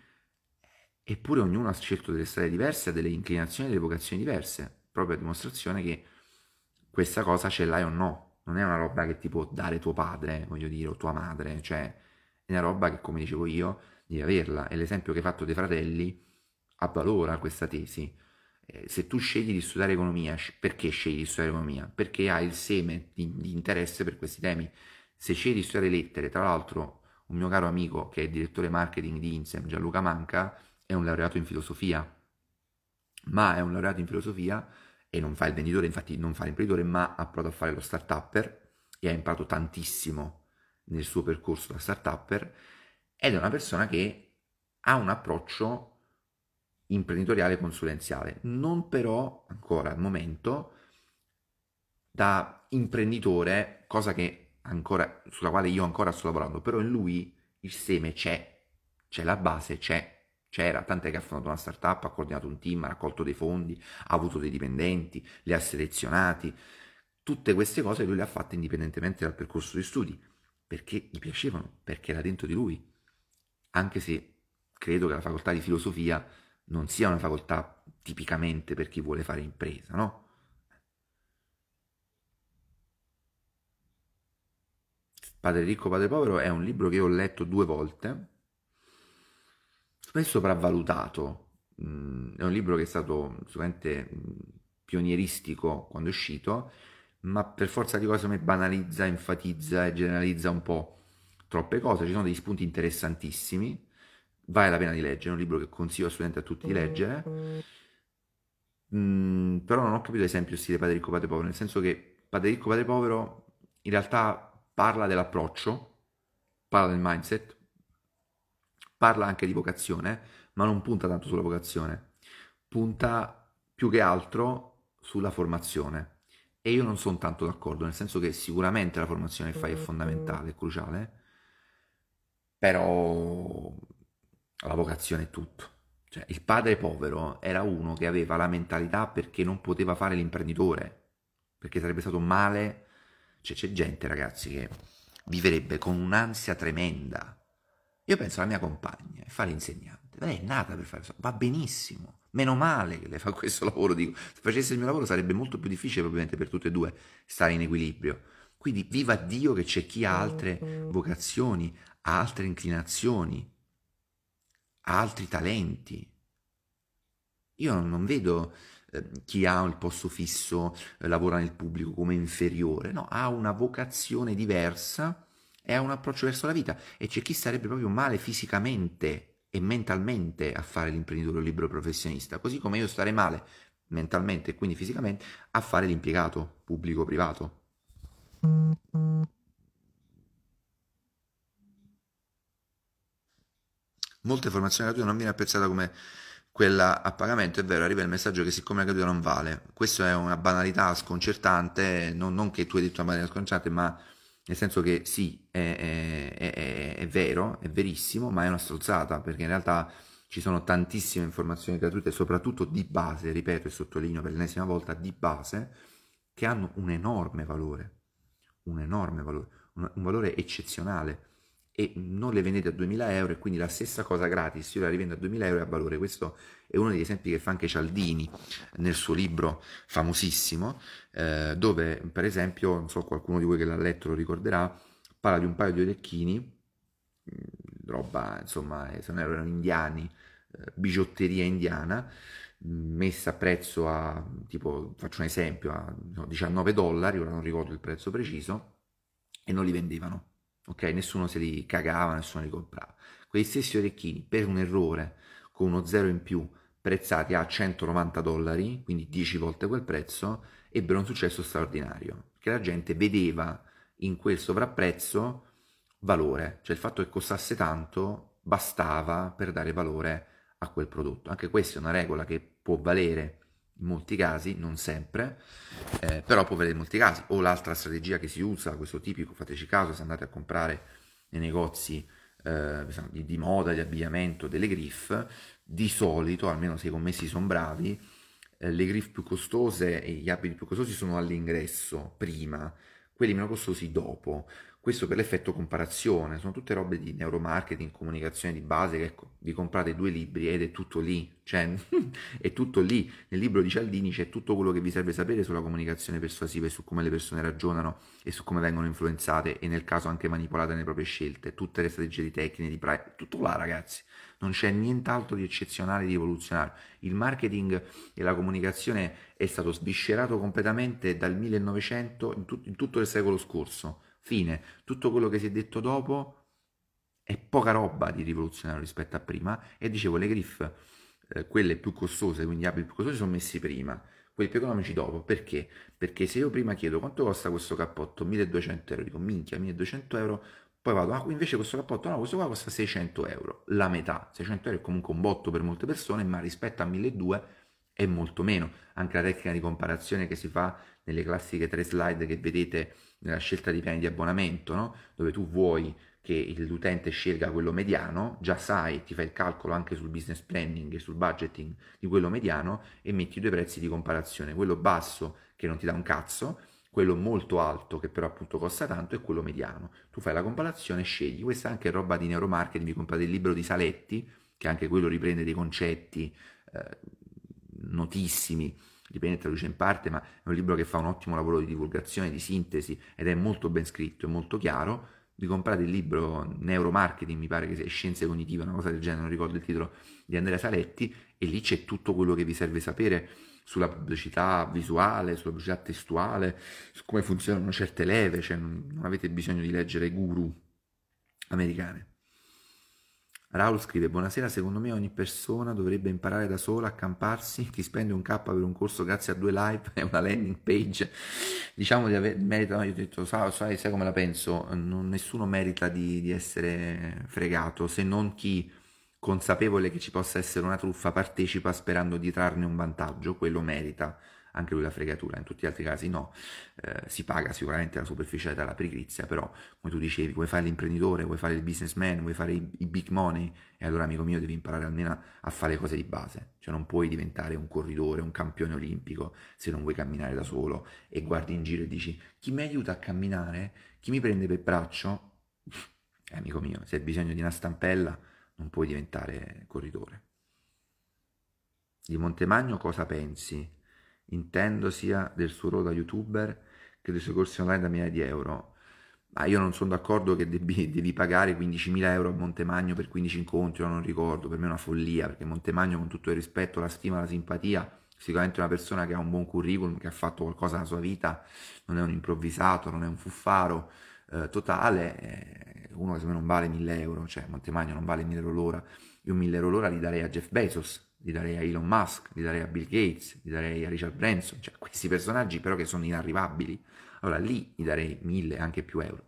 S1: Eppure ognuno ha scelto delle strade diverse, ha delle inclinazioni delle vocazioni diverse, proprio a dimostrazione che questa cosa ce l'hai o no. Non è una roba che ti può dare tuo padre, voglio dire, o tua madre, cioè è una roba che, come dicevo io, di averla e l'esempio che hai fatto dei fratelli avvalora questa tesi. Eh, se tu scegli di studiare economia, perché scegli di studiare economia? Perché hai il seme di, di interesse per questi temi. Se scegli di studiare lettere, tra l'altro un mio caro amico che è direttore marketing di Insem, Gianluca Manca, è un laureato in filosofia, ma è un laureato in filosofia e non fa il venditore, infatti non fa l'imprenditore, ma ha provato a fare lo start-upper e ha imparato tantissimo nel suo percorso da start-upper ed è una persona che ha un approccio imprenditoriale consulenziale, non però ancora al momento da imprenditore, cosa che ancora, sulla quale io ancora sto lavorando, però in lui il seme c'è, c'è la base, c'è, c'era, tant'è che ha fondato una startup, ha coordinato un team, ha raccolto dei fondi, ha avuto dei dipendenti, li ha selezionati, tutte queste cose lui le ha fatte indipendentemente dal percorso di studi, perché gli piacevano, perché era dentro di lui anche se credo che la facoltà di filosofia non sia una facoltà tipicamente per chi vuole fare impresa, no? Padre ricco, padre povero è un libro che ho letto due volte, spesso sopravvalutato, mm, è un libro che è stato sicuramente mm, pionieristico quando è uscito, ma per forza di cose mi banalizza, enfatizza e generalizza un po' troppe cose, ci sono degli spunti interessantissimi, vale la pena di leggere, è un libro che consiglio assolutamente a tutti di leggere, mm, però non ho capito l'esempio stile Padre ricco, Padre povero, nel senso che Padre ricco, Padre povero in realtà parla dell'approccio, parla del mindset, parla anche di vocazione, ma non punta tanto sulla vocazione, punta più che altro sulla formazione. E io non sono tanto d'accordo, nel senso che sicuramente la formazione che fai è fondamentale, è cruciale, però la vocazione è tutto. Cioè, il padre povero era uno che aveva la mentalità perché non poteva fare l'imprenditore, perché sarebbe stato male. Cioè, c'è gente, ragazzi, che viverebbe con un'ansia tremenda. Io penso alla mia compagna, fare l'insegnante. Lei è nata per fare questo, va benissimo. Meno male che lei fa questo lavoro, dico. Se facesse il mio lavoro sarebbe molto più difficile probabilmente per tutte e due stare in equilibrio Quindi viva Dio che c'è chi ha altre vocazioni, ha altre inclinazioni, ha altri talenti. Io non vedo eh, chi ha il posto fisso, eh, lavora nel pubblico come inferiore, no, ha una vocazione diversa e ha un approccio verso la vita e c'è chi sarebbe proprio male fisicamente e mentalmente a fare l'imprenditore o libero professionista, così come io starei male mentalmente e quindi fisicamente a fare l'impiegato pubblico-privato. Molte formazioni gratuite non viene apprezzata come quella a pagamento, è vero, arriva il messaggio che siccome la gratuita non vale. Questa è una banalità sconcertante, non, non, che tu hai detto una banalità sconcertante, ma nel senso che sì, è, è, è, è, vero, è verissimo, ma è una strozzata, perché in realtà ci sono tantissime informazioni gratuite, soprattutto di base, ripeto e sottolineo per l'ennesima volta, di base, che hanno un enorme valore, un enorme valore, un, un valore eccezionale e non le vendete a 2000 euro e quindi la stessa cosa gratis io la rivendo a 2000 euro e a valore. Questo è uno degli esempi che fa anche Cialdini nel suo libro famosissimo eh, dove per esempio non so qualcuno di voi che l'ha letto lo ricorderà parla di un paio di orecchini mm, roba insomma eh, se non erano indiani eh, bigiotteria indiana mm, messa a prezzo a tipo faccio un esempio a no, 19 dollari ora non ricordo il prezzo preciso e non li vendevano ok? Nessuno se li cagava, nessuno li comprava. Quei stessi orecchini, per un errore, con uno zero in più, prezzati a 190 dollari, quindi 10 volte quel prezzo, ebbero un successo straordinario, perché la gente vedeva in quel sovrapprezzo valore, cioè il fatto che costasse tanto bastava per dare valore a quel prodotto. Anche questa è una regola che può valere in molti casi, non sempre, eh, però può valere in molti casi. O l'altra strategia che si usa, questo tipico, fateci caso, se andate a comprare nei negozi eh, di, di, moda, di abbigliamento, delle griff, di solito, almeno se i commessi sono bravi, eh, le griff più costose e gli abiti più costosi sono all'ingresso prima, quelli meno costosi dopo. Questo per l'effetto comparazione, sono tutte robe di neuromarketing, comunicazione di base, che ecco, vi comprate due libri ed è tutto lì, cioè è tutto lì. Nel libro di Cialdini c'è tutto quello che vi serve sapere sulla comunicazione persuasiva e su come le persone ragionano e su come vengono influenzate e nel caso anche manipolate nelle proprie scelte, tutte le strategie di tecniche, di price, tutto là ragazzi. Non c'è nient'altro di eccezionale, di rivoluzionario. Il marketing e la comunicazione è stato sviscerato completamente dal 1900 in, tut- in tutto il secolo scorso Fine. Tutto quello che si è detto dopo è poca roba di rivoluzionario rispetto a prima. E dicevo, le griff, eh, quelle più costose, quindi gli abiti più costosi, sono messi prima, quelli più economici dopo. Perché? Perché se io prima chiedo quanto costa questo cappotto, 1200 euro, dico minchia, 1200 euro, poi vado, ah, invece questo cappotto, no, questo qua costa 600 euro, la metà, 600 euro è comunque un botto per molte persone, ma rispetto a 1200 è molto meno. Anche la tecnica di comparazione che si fa nelle classiche tre slide che vedete nella scelta di piani di abbonamento, no? dove tu vuoi che l'utente scelga quello mediano, già sai, ti fai il calcolo anche sul business planning e sul budgeting di quello mediano e metti due prezzi di comparazione, quello basso che non ti dà un cazzo, quello molto alto che però appunto costa tanto e quello mediano. Tu fai la comparazione, scegli, questa è anche roba di neuromarketing, vi comprate il libro di Saletti, che anche quello riprende dei concetti eh, notissimi, dipende traduce in parte, ma è un libro che fa un ottimo lavoro di divulgazione, di sintesi ed è molto ben scritto, è molto chiaro. Vi comprate il libro Neuromarketing, mi pare che sia Scienze Cognitive, una cosa del genere, non ricordo il titolo, di Andrea Saletti, e lì c'è tutto quello che vi serve sapere sulla pubblicità visuale, sulla pubblicità testuale, su come funzionano certe leve, cioè non, non avete bisogno di leggere guru americane. Raul scrive: Buonasera, secondo me ogni persona dovrebbe imparare da sola a camparsi. Chi spende un K per un corso grazie a due live e una landing page, diciamo di avere merito. Io ho detto, sai, sai, sai come la penso? Non, nessuno merita di, di essere fregato se non chi consapevole che ci possa essere una truffa partecipa sperando di trarne un vantaggio, quello merita anche lui la fregatura, in tutti gli altri casi no, eh, si paga sicuramente la superficialità, la pigrizia, però come tu dicevi, vuoi fare l'imprenditore, vuoi fare il businessman, vuoi fare i, i big money, e allora amico mio devi imparare almeno a fare cose di base, cioè non puoi diventare un corridore, un campione olimpico se non vuoi camminare da solo e guardi in giro e dici chi mi aiuta a camminare, chi mi prende per braccio, eh, amico mio, se hai bisogno di una stampella non puoi diventare corridore. Di Montemagno cosa pensi? Intendo sia del suo ruolo da youtuber credo i suoi corsi online da migliaia di euro. Ma io non sono d'accordo che devi, devi pagare 15.000 euro a Montemagno per 15 incontri, io non ricordo, per me è una follia, perché Montemagno con tutto il rispetto, la stima, la simpatia, sicuramente una persona che ha un buon curriculum, che ha fatto qualcosa nella sua vita, non è un improvvisato, non è un fuffaro eh, totale, eh, uno che secondo me non vale 1000 euro, cioè Montemagno non vale 1000 euro l'ora, io 1000 euro l'ora li darei a Jeff Bezos, li darei a Elon Musk, li darei a Bill Gates, li darei a Richard Branson, cioè questi personaggi però che sono inarrivabili, allora lì gli darei 1000, anche più euro,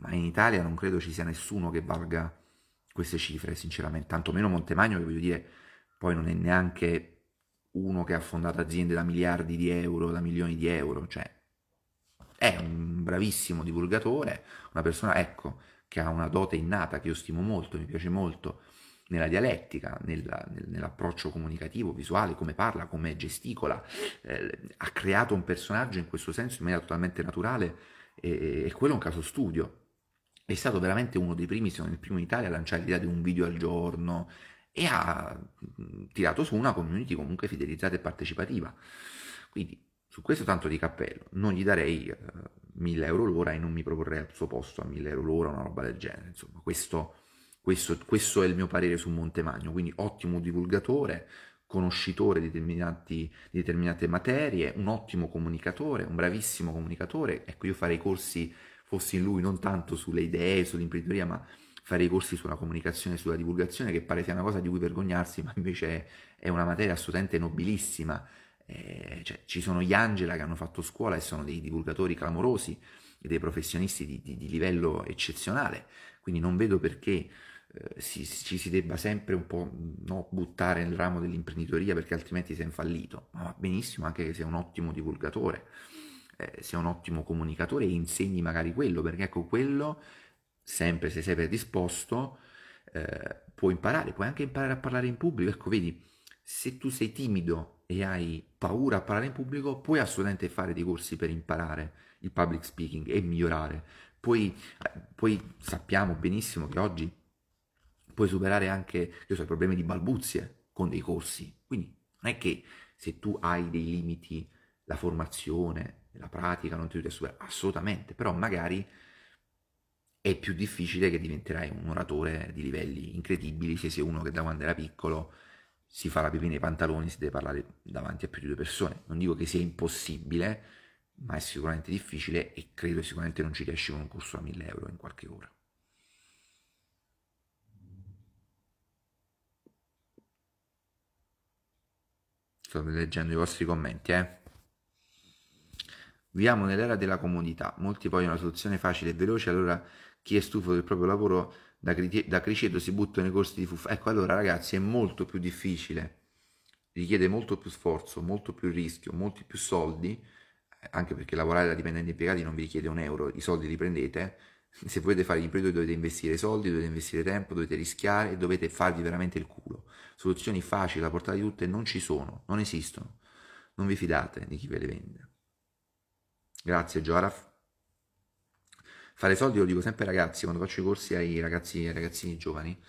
S1: ma in Italia non credo ci sia nessuno che valga queste cifre, sinceramente, tantomeno Montemagno che voglio dire, poi non è neanche uno che ha fondato aziende da miliardi di euro, da milioni di euro, cioè è un bravissimo divulgatore, una persona, ecco, che ha una dote innata che io stimo molto, mi piace molto, nella dialettica, nella, nell'approccio comunicativo, visuale, come parla, come gesticola, eh, ha creato un personaggio in questo senso in maniera totalmente naturale e, e quello è un caso studio. È stato veramente uno dei primi, se non il primo in Italia, a lanciare l'idea di un video al giorno, e ha tirato su una community comunque fidelizzata e partecipativa. Quindi su questo tanto di cappello, non gli darei eh, 1000 euro l'ora e non mi proporrei al suo posto a 1000 euro l'ora, una roba del genere. Insomma, questo, questo, questo è il mio parere su Montemagno, quindi ottimo divulgatore, conoscitore di, di determinate materie, un ottimo comunicatore, un bravissimo comunicatore. Ecco, io farei corsi, fossi in lui, non tanto sulle idee, sull'imprenditoria, ma fare i corsi sulla comunicazione sulla divulgazione, che pare sia una cosa di cui vergognarsi, ma invece è una materia assolutamente nobilissima. Eh, cioè, ci sono gli Angela che hanno fatto scuola e sono dei divulgatori clamorosi dei professionisti di, di, di livello eccezionale, quindi non vedo perché eh, si, ci si debba sempre un po' no, buttare nel ramo dell'imprenditoria perché altrimenti sei fallito, ma va benissimo anche che sia un ottimo divulgatore, eh, sia un ottimo comunicatore e insegni magari quello, perché ecco quello sempre se sei predisposto, eh, puoi imparare, puoi anche imparare a parlare in pubblico. Ecco, vedi, se tu sei timido e hai paura a parlare in pubblico, puoi assolutamente fare dei corsi per imparare il public speaking e migliorare. Poi, poi sappiamo benissimo che oggi puoi superare anche so, i problemi di balbuzie con dei corsi. Quindi non è che se tu hai dei limiti, la formazione, la pratica non ti aiuta a superare, assolutamente, però magari è più difficile che diventerai un oratore di livelli incredibili se sei uno che da quando era piccolo si fa la pipì nei pantaloni si deve parlare davanti a più di due persone. Non dico che sia impossibile, ma è sicuramente difficile e credo sicuramente non ci riesci con un corso a 1000 euro in qualche ora. Sto leggendo i vostri commenti, eh. Viviamo nell'era della comodità, molti vogliono una soluzione facile e veloce, allora chi è stufo del proprio lavoro da, da criceto si butta nei corsi di fuffa. Ecco, allora ragazzi è molto più difficile, richiede molto più sforzo, molto più rischio, molti più soldi, anche perché lavorare da dipendenti impiegati non vi richiede un euro, i soldi li prendete. Se volete fare gli imprenditori dovete investire soldi, dovete investire tempo, dovete rischiare e dovete farvi veramente il culo. Soluzioni facili da portare di tutte non ci sono, non esistono. Non vi fidate di chi ve le vende. Grazie Gioraf. Fare soldi lo dico sempre ai ragazzi, quando faccio i corsi ai ragazzi, ai ragazzini giovani,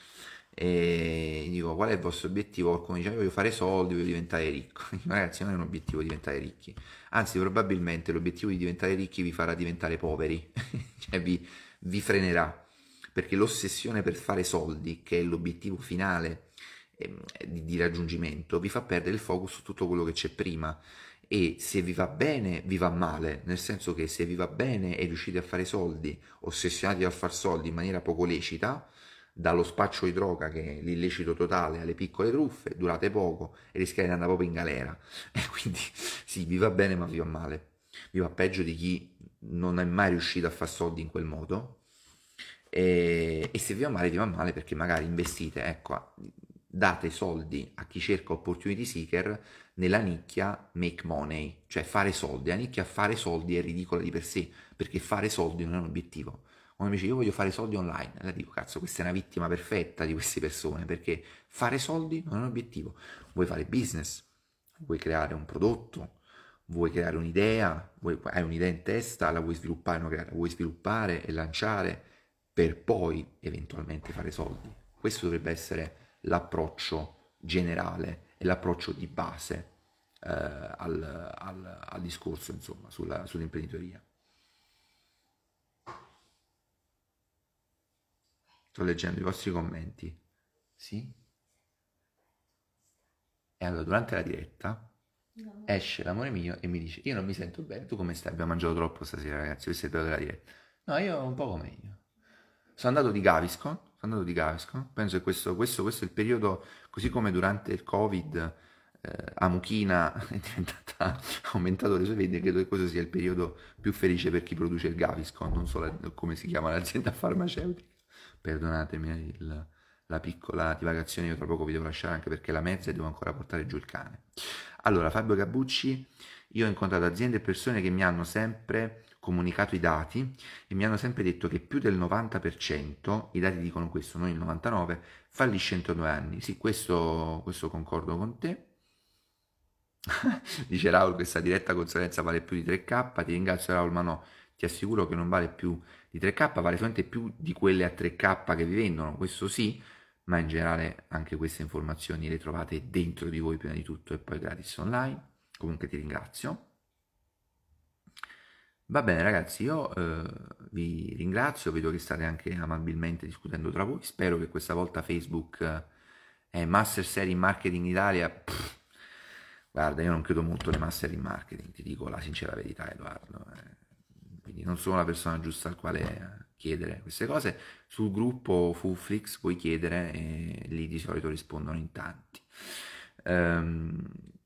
S1: e dico qual è il vostro obiettivo? Come diceva, voglio fare soldi, voglio diventare ricco. Ragazzi, non è un obiettivo diventare ricchi, anzi, probabilmente l'obiettivo di diventare ricchi vi farà diventare poveri, cioè vi, vi frenerà. Perché l'ossessione per fare soldi, che è l'obiettivo finale eh, di, di, raggiungimento, vi fa perdere il focus su tutto quello che c'è prima. E se vi va bene vi va male, nel senso che se vi va bene e riuscite a fare soldi, ossessionati a fare soldi in maniera poco lecita, dallo spaccio di droga che è l'illecito totale alle piccole truffe, durate poco e rischiate di andare proprio in galera. E quindi sì, vi va bene ma vi va male. Vi va peggio di chi non è mai riuscito a fare soldi in quel modo. E, e se vi va male, vi va male perché magari investite, ecco, date soldi a chi cerca opportunity seeker nella nicchia make money, cioè fare soldi. La nicchia fare soldi è ridicola di per sé, perché fare soldi non è un obiettivo. Mi dice io voglio fare soldi online, la dico cazzo, questa è una vittima perfetta di queste persone, perché fare soldi non è un obiettivo. Vuoi fare business, vuoi creare un prodotto, vuoi creare un'idea, vuoi, hai un'idea in testa, la vuoi sviluppare, no, la vuoi sviluppare e lanciare per poi eventualmente fare soldi. Questo dovrebbe essere l'approccio generale e l'approccio di base eh, al, al, al, discorso, insomma, sulla, sull'imprenditoria. Sto leggendo i vostri commenti. Sì? E allora, durante la diretta, no. esce l'amore mio e mi dice, io non mi sento bene, tu come stai? Abbiamo mangiato troppo stasera, ragazzi, questo è della diretta. No, io un po' meglio. Sono andato di Gaviscon, sono andato di Gaviscon, penso che questo, questo, questo, è il periodo, così come durante il Covid eh, Amuchina è diventata, ha aumentato le sue vendite, credo che questo sia il periodo più felice per chi produce il Gaviscon, non so la, come si chiama l'azienda farmaceutica. Perdonatemi il, la piccola divagazione, io tra poco vi devo lasciare anche perché la mezza e devo ancora portare giù il cane. Allora, Fabio Gabucci, io ho incontrato aziende e persone che mi hanno sempre comunicato i dati e mi hanno sempre detto che più del 90%, i dati dicono questo, non il 99%, fallisce entro due anni. Sì, questo, questo concordo con te. Dice Raul, questa diretta consulenza vale più di 3K, ti ringrazio Raul, ma no, ti assicuro che non vale più di 3K, vale solamente più di quelle a 3K che vi vendono, questo sì, ma in generale anche queste informazioni le trovate dentro di voi prima di tutto e poi gratis online. Comunque ti ringrazio. Va bene ragazzi, io eh, vi ringrazio, vedo che state anche amabilmente discutendo tra voi, spero che questa volta Facebook è Master Serie in Marketing Italia. Pff, guarda, io non credo molto alle Master in Marketing, ti dico la sincera verità Edoardo, eh. Quindi non sono la persona giusta al quale chiedere queste cose. Sul gruppo Fuflix puoi chiedere e lì di solito rispondono in tanti. Um,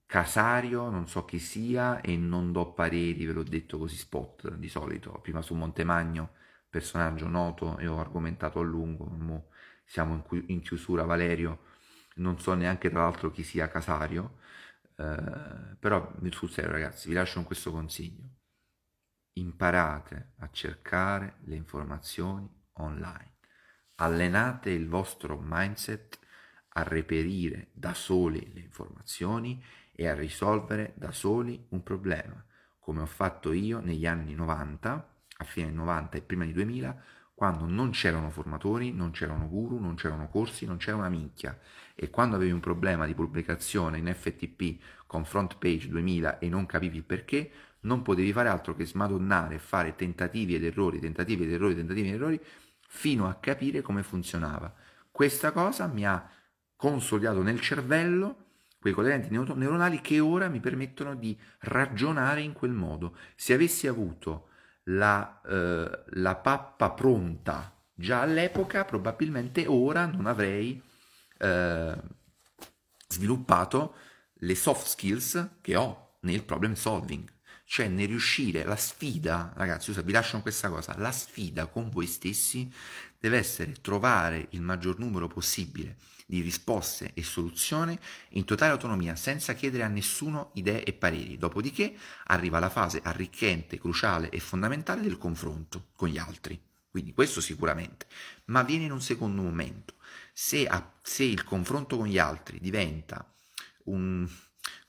S1: Casario, non so chi sia e non do pareri, ve l'ho detto così spot di solito, prima su Montemagno, personaggio noto e ho argomentato a lungo, Mo siamo in, chiusura Valerio, non so neanche tra l'altro chi sia Casario, eh, però sul serio ragazzi vi lascio con questo consiglio, imparate a cercare le informazioni online, allenate il vostro mindset a reperire da soli le informazioni e a risolvere da soli un problema, come ho fatto io negli anni 90, a fine 90 e prima di 2000, quando non c'erano formatori, non c'erano guru, non c'erano corsi, non c'era una minchia. E quando avevi un problema di pubblicazione in FTP con front page 2000 e non capivi il perché, non potevi fare altro che smadonnare e fare tentativi ed errori, tentativi ed errori, tentativi ed errori fino a capire come funzionava. Questa cosa mi ha consolidato nel cervello quei collegamenti neuronali che ora mi permettono di ragionare in quel modo. Se avessi avuto la, eh, la pappa pronta già all'epoca, probabilmente ora non avrei eh, sviluppato le soft skills che ho nel problem solving, cioè nel riuscire, la sfida, ragazzi, vi lascio questa cosa, la sfida con voi stessi deve essere trovare il maggior numero possibile di risposte e soluzioni in totale autonomia, senza chiedere a nessuno idee e pareri. Dopodiché arriva la fase arricchente, cruciale e fondamentale del confronto con gli altri. Quindi questo sicuramente, ma viene in un secondo momento. Se, a, se il confronto con gli altri diventa un,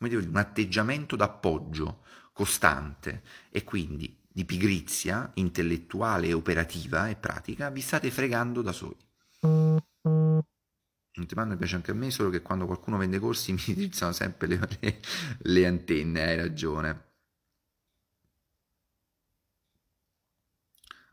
S1: dire, un atteggiamento d'appoggio costante e quindi di pigrizia intellettuale operativa e pratica, vi state fregando da soli. Non ti mando piace anche a me, solo che quando qualcuno vende corsi mi drizzano sempre le, le, le antenne, hai ragione.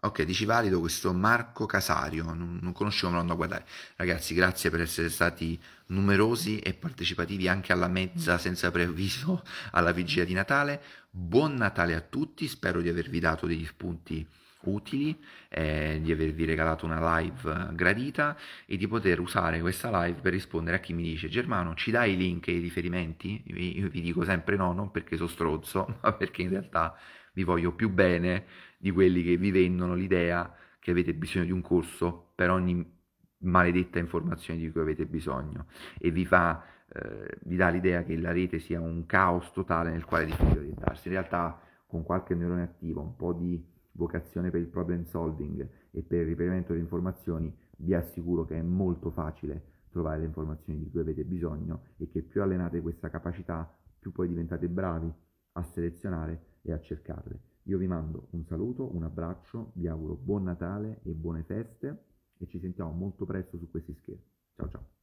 S1: Ok, dici valido questo Marco Casario, non, non conoscevo, me lo andò a guardare. Ragazzi, grazie per essere stati numerosi e partecipativi anche alla mezza senza preavviso alla vigilia di Natale. Buon Natale a tutti, spero di avervi dato degli spunti utili, eh, di avervi regalato una live gradita e di poter usare questa live per rispondere a chi mi dice Germano ci dai i link e i riferimenti? Io vi dico sempre no, non perché sono stronzo, ma perché in realtà vi voglio più bene di quelli che vi vendono l'idea che avete bisogno di un corso per ogni maledetta informazione di cui avete bisogno e vi fa eh, vi dà l'idea che la rete sia un caos totale nel quale è difficile orientarsi. In realtà con qualche neurone attivo, un po' di vocazione per il problem solving e per il reperimento delle informazioni, vi assicuro che è molto facile trovare le informazioni di cui avete bisogno e che più allenate questa capacità, più poi diventate bravi a selezionare e a cercarle. Io vi mando un saluto, un abbraccio, vi auguro buon Natale e buone feste e ci sentiamo molto presto su questi schermi. Ciao ciao!